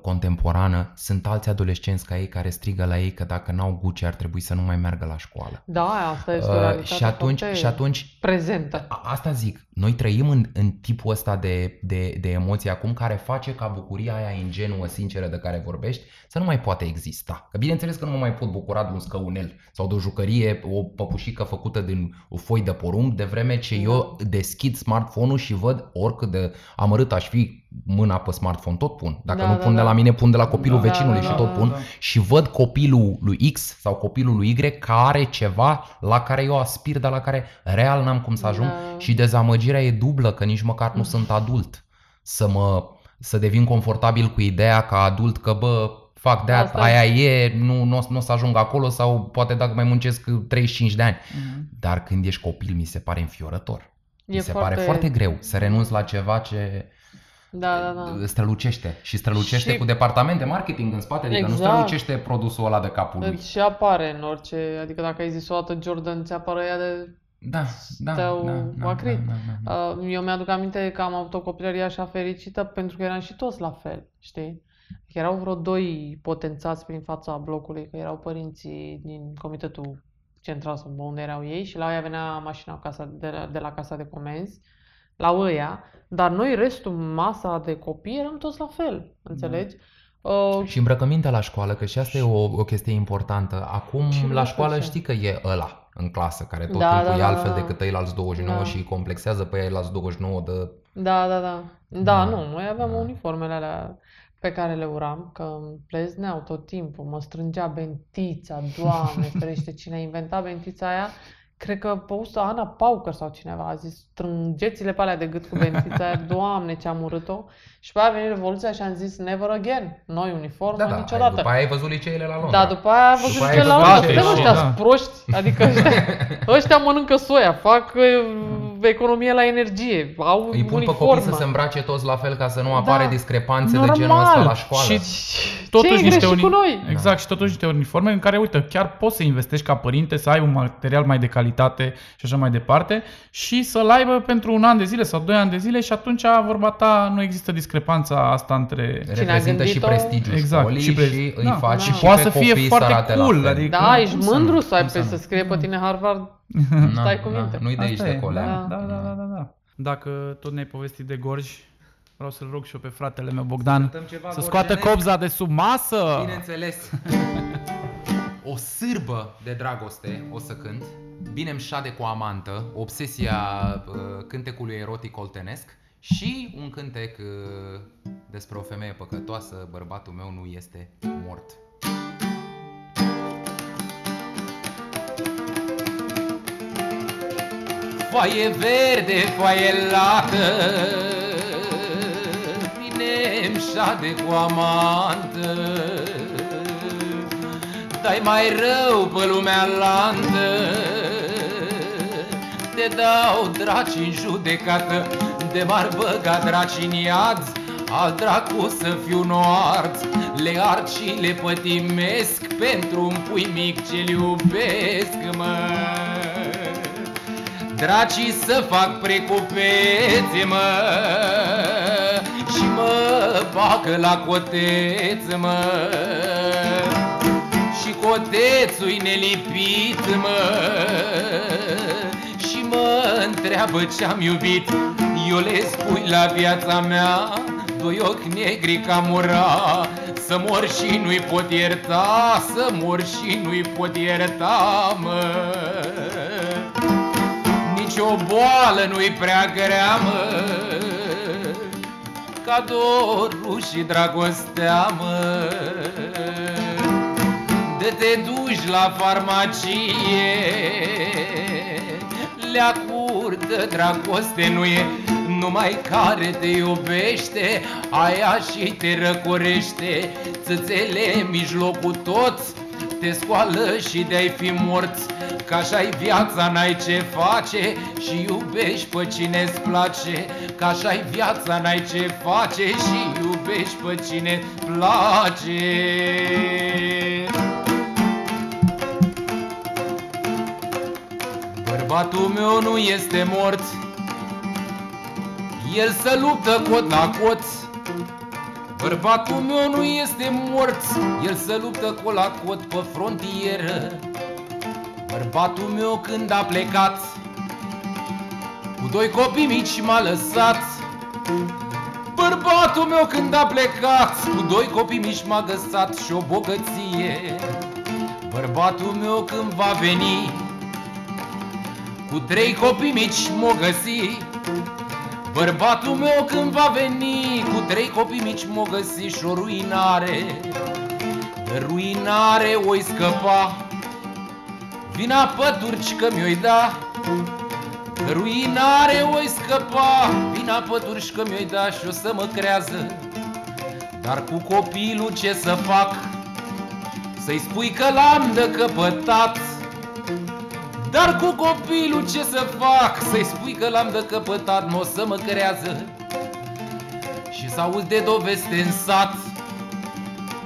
contemporană, sunt alți adolescenți ca ei care strigă la ei că dacă n-au Gucci ar trebui să nu mai meargă la școală. Da, asta este o uh, și atunci, și atunci prezentă. A, asta zic, noi trăim în, în tipul ăsta de, de, de emoție acum care face ca bucuria aia ingenuă, sinceră de care vorbești să nu mai poate exista. Că bineînțeles că nu mă mai pot bucura de un scăunel sau de o jucărie, o păpușică făcută din o foi de porumb, de vreme ce da. eu deschid smartphone-ul și văd oricât de amărât aș fi mâna pe smartphone, tot pun. Dacă da, nu pun da, de la mine, pun de la copilul da, vecinului da, și tot pun. Da, da. Și văd copilul lui X sau copilul lui Y care are ceva la care eu aspir, dar la care real n-am cum să ajung. Da. Și dezamăgirea e dublă, că nici măcar nu sunt adult. Să mă să devin confortabil cu ideea ca adult că bă, fac de asta, aia e, nu, nu, nu o să ajung acolo sau poate dacă mai muncesc 35 de ani. Mm-hmm. Dar când ești copil mi se pare înfiorător. E mi se foarte... pare foarte greu să renunți la ceva ce da, da, da. strălucește și strălucește și... cu departamente marketing în spate, adică exact. nu strălucește produsul ăla de capul lui. Și apare în orice, adică dacă ai zis o dată Jordan, ți apare ea de da, da, da, da, da, da, da. Uh, eu mi-aduc aminte că am avut o copilărie așa fericită pentru că eram și toți la fel, știi? Erau vreo doi potențați prin fața blocului, că erau părinții din comitetul central sau unde erau ei și la ea venea mașina casa, de, la, de la casa de comenzi, la ăia, dar noi, restul, masa de copii, eram toți la fel, înțelegi? Da. Uh, și îmbrăcămintea la școală, că și asta e o, o chestie importantă. Acum, la școală știi că e ăla în clasă, care tot da, timpul da, e altfel da, decât ceilalți 29 da. și complexează pe ceilalți 29 de... Da, da, da. Da, da. nu, noi aveam da. uniformele alea pe care le uram, că îmi plezneau tot timpul, mă strângea bentița, doamne, ferește, cine a inventat bentița aia, cred că postă Ana Paucăr sau cineva a zis strângeți-le pe alea de gât cu bentița aia, doamne ce am urât-o. Și pe aia a venit Revoluția și am zis never again, noi uniformă, da, da, niciodată. După aia ai văzut liceele la Londra. Da, după aia am văzut liceele la Londra. Suntem ăștia da. proști, adică ăștia, ăștia mănâncă soia, fac economie la energie, au Îi pun uniformă. pe copii să se îmbrace toți la fel ca să nu apare da. discrepanțe Normal. de genul ăsta la școală. Și totuși Ce niște uni... cu noi? Exact, și totuși niște uniforme în care, uite, chiar poți să investești ca părinte, să ai un material mai de calitate și așa mai departe și să-l aibă pentru un an de zile sau doi ani de zile și atunci vorba ta nu există discrepanța asta între... Reprezintă și prestigiul exact, școlii și, pre... și îi da, faci da. și poate să fie foarte cool. Adică, da, ești mândru să ai pe să scrie pe tine Harvard Stai cu minte. Nu-i de aici de colea. Da, da, da, da, da. Dacă tot ne-ai povestit de gorji, vreau să-l rog și eu pe fratele meu Bogdan să scoată copza de sub masă. Bineînțeles. o sârbă de dragoste o să cânt. Bine-mi șade cu amantă, obsesia uh, cântecului erotic oltenesc și un cântec uh, despre o femeie păcătoasă, bărbatul meu nu este mort. Foaie verde, foaie lată, vine șade cu amantă. Dai mai rău pe lumea lantă, te dau draci în judecată, de m-ar băga draci în iad, al dracu să fiu noart, le ard și le pătimesc. Pentru un pui mic ce-l iubesc, măi. Dracii să fac precupețe, mă Și mă bagă la coteț, mă. Și cotețul-i nelipit, mă Și mă întreabă ce-am iubit. Eu le spui la viața mea Doi ochi negri ca mura Să mor și nu-i pot ierta Să mor și nu-i pot ierta, mă nici o boală nu-i prea grea, mă. Ca dorul și dragostea, mă. De te duci la farmacie Le curtă dragoste nu e numai care te iubește Aia și te răcorește. Țățele mijlocul toți te scoală și de-ai fi morți. Ca așa-i viața, n-ai ce face Și iubești pe cine-ți place. Ca așa-i viața, n-ai ce face Și iubești pe cine place. Bărbatul meu nu este mort. El se luptă cot la cot Bărbatul meu nu este mort El se luptă cot la cot pe frontieră. Bărbatul meu când a plecat Cu doi copii mici m-a lăsat. Bărbatul meu când a plecat Cu doi copii mici m-a găsat și o bogăție. Bărbatul meu când va veni Cu trei copii mici m-o găsi Bărbatul meu când va veni Cu trei copii mici m-o găsi și o ruinare. De ruinare o scăpa Vina pe turci că mi-o da. De ruinare o scăpa Vina pe turci că mi-o da și o să mă crează. Dar cu copilul ce să fac? Să-i spui că l-am de căpătat dar cu copilul ce să fac? Să-i spui că l-am de căpătat, nu o să mă creează. Și să auzi de doveste în sat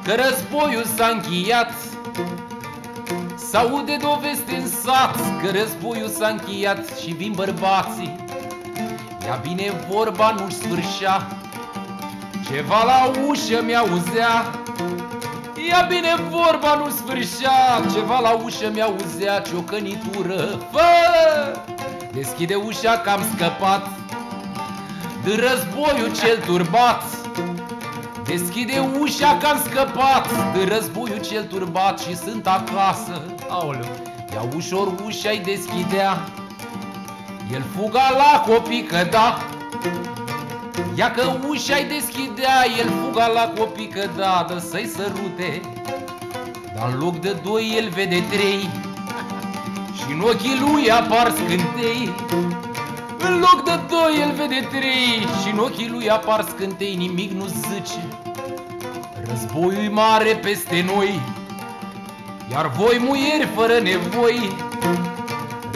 Că războiul s-a încheiat. S-aude doveste în sat Că războiul s-a încheiat și vin bărbații. Ia bine vorba nu-și sfârșea Ceva la ușă mi-auzea Ia bine vorba nu sfârșea. Ceva la ușă mi-auzea ciocănitură. Fă! Deschide ușa că am scăpat. De războiul cel turbat. Deschide ușa că am scăpat. De războiul cel turbat și sunt acasă. Aoleu. Ia ușor ușa-i deschidea. El fuga la copii că da Ia că ușa-i deschidea, el fuga la copii că da, dă să-i sărute. Dar în loc de doi el vede trei. Și în ochii lui apar scântei. În loc de doi el vede trei. Și în ochii lui apar scântei Nimic nu zice. Războiul mare peste noi. Iar voi muieri fără nevoi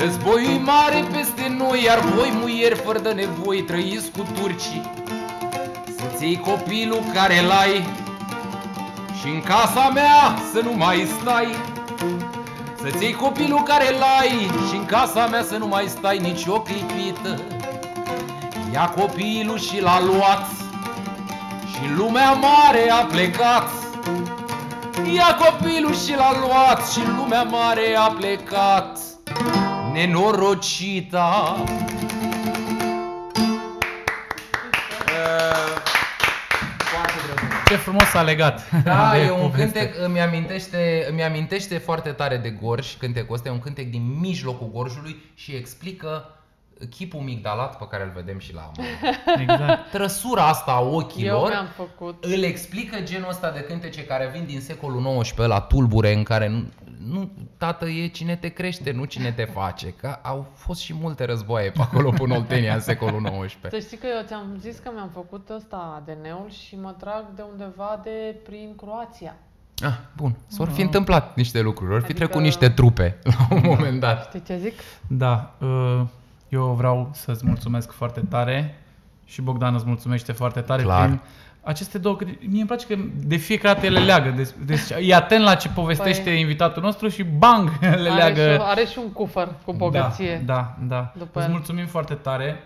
Războiul mare peste noi Iar voi muieri fără de nevoi Trăiți cu turcii. Să-ți iei copilul care l-ai și în casa mea să nu mai stai. Să-ți iei copilul care l-ai și în casa mea să nu mai stai nici o clipită. Ia copilul și l-a luat și în lumea mare a plecat. Ia copilul și l-a luat și în lumea mare a plecat Nenorocita Ce frumos a legat. Da, de e un poveste. cântec, îmi amintește, îmi amintește foarte tare de Gorj, cântecul ăsta, e un cântec din mijlocul Gorjului și explică chipul migdalat pe care îl vedem și la mână. Exact. Trăsura asta a Eu ochilor mi-am făcut. îl explică genul ăsta de cântece care vin din secolul XIX la tulbure în care nu, nu tată e cine te crește, nu cine te face. Că au fost și multe războaie pe acolo până Oltenia în secolul XIX. Să știi că eu ți-am zis că mi-am făcut ăsta ADN-ul și mă trag de undeva de prin Croația. Ah, bun. S-ar fi întâmplat niște lucruri, ar fi Adică- trecut niște trupe la un moment dat. Știi ce zic? Da, uh, eu vreau să-ți mulțumesc foarte tare și Bogdan îți mulțumește foarte tare Clar. prin aceste două, câte- mie îmi place că de fiecare dată ele leagă, deci, deci e atent la ce povestește Păi- invitatul nostru și bang, le Are leagă. și, are și un cufăr cu bogăție. Da, da, da. După Îți el. mulțumim foarte tare.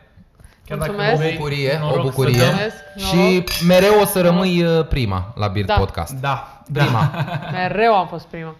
Mulțumesc. O vrei, bucurie, noroc o să bucurie. dăm- Mulțumesc, Și noroc. mereu o să rămâi uh, prima la Beard Da. Podcast. Da, Prima. Mereu am fost prima.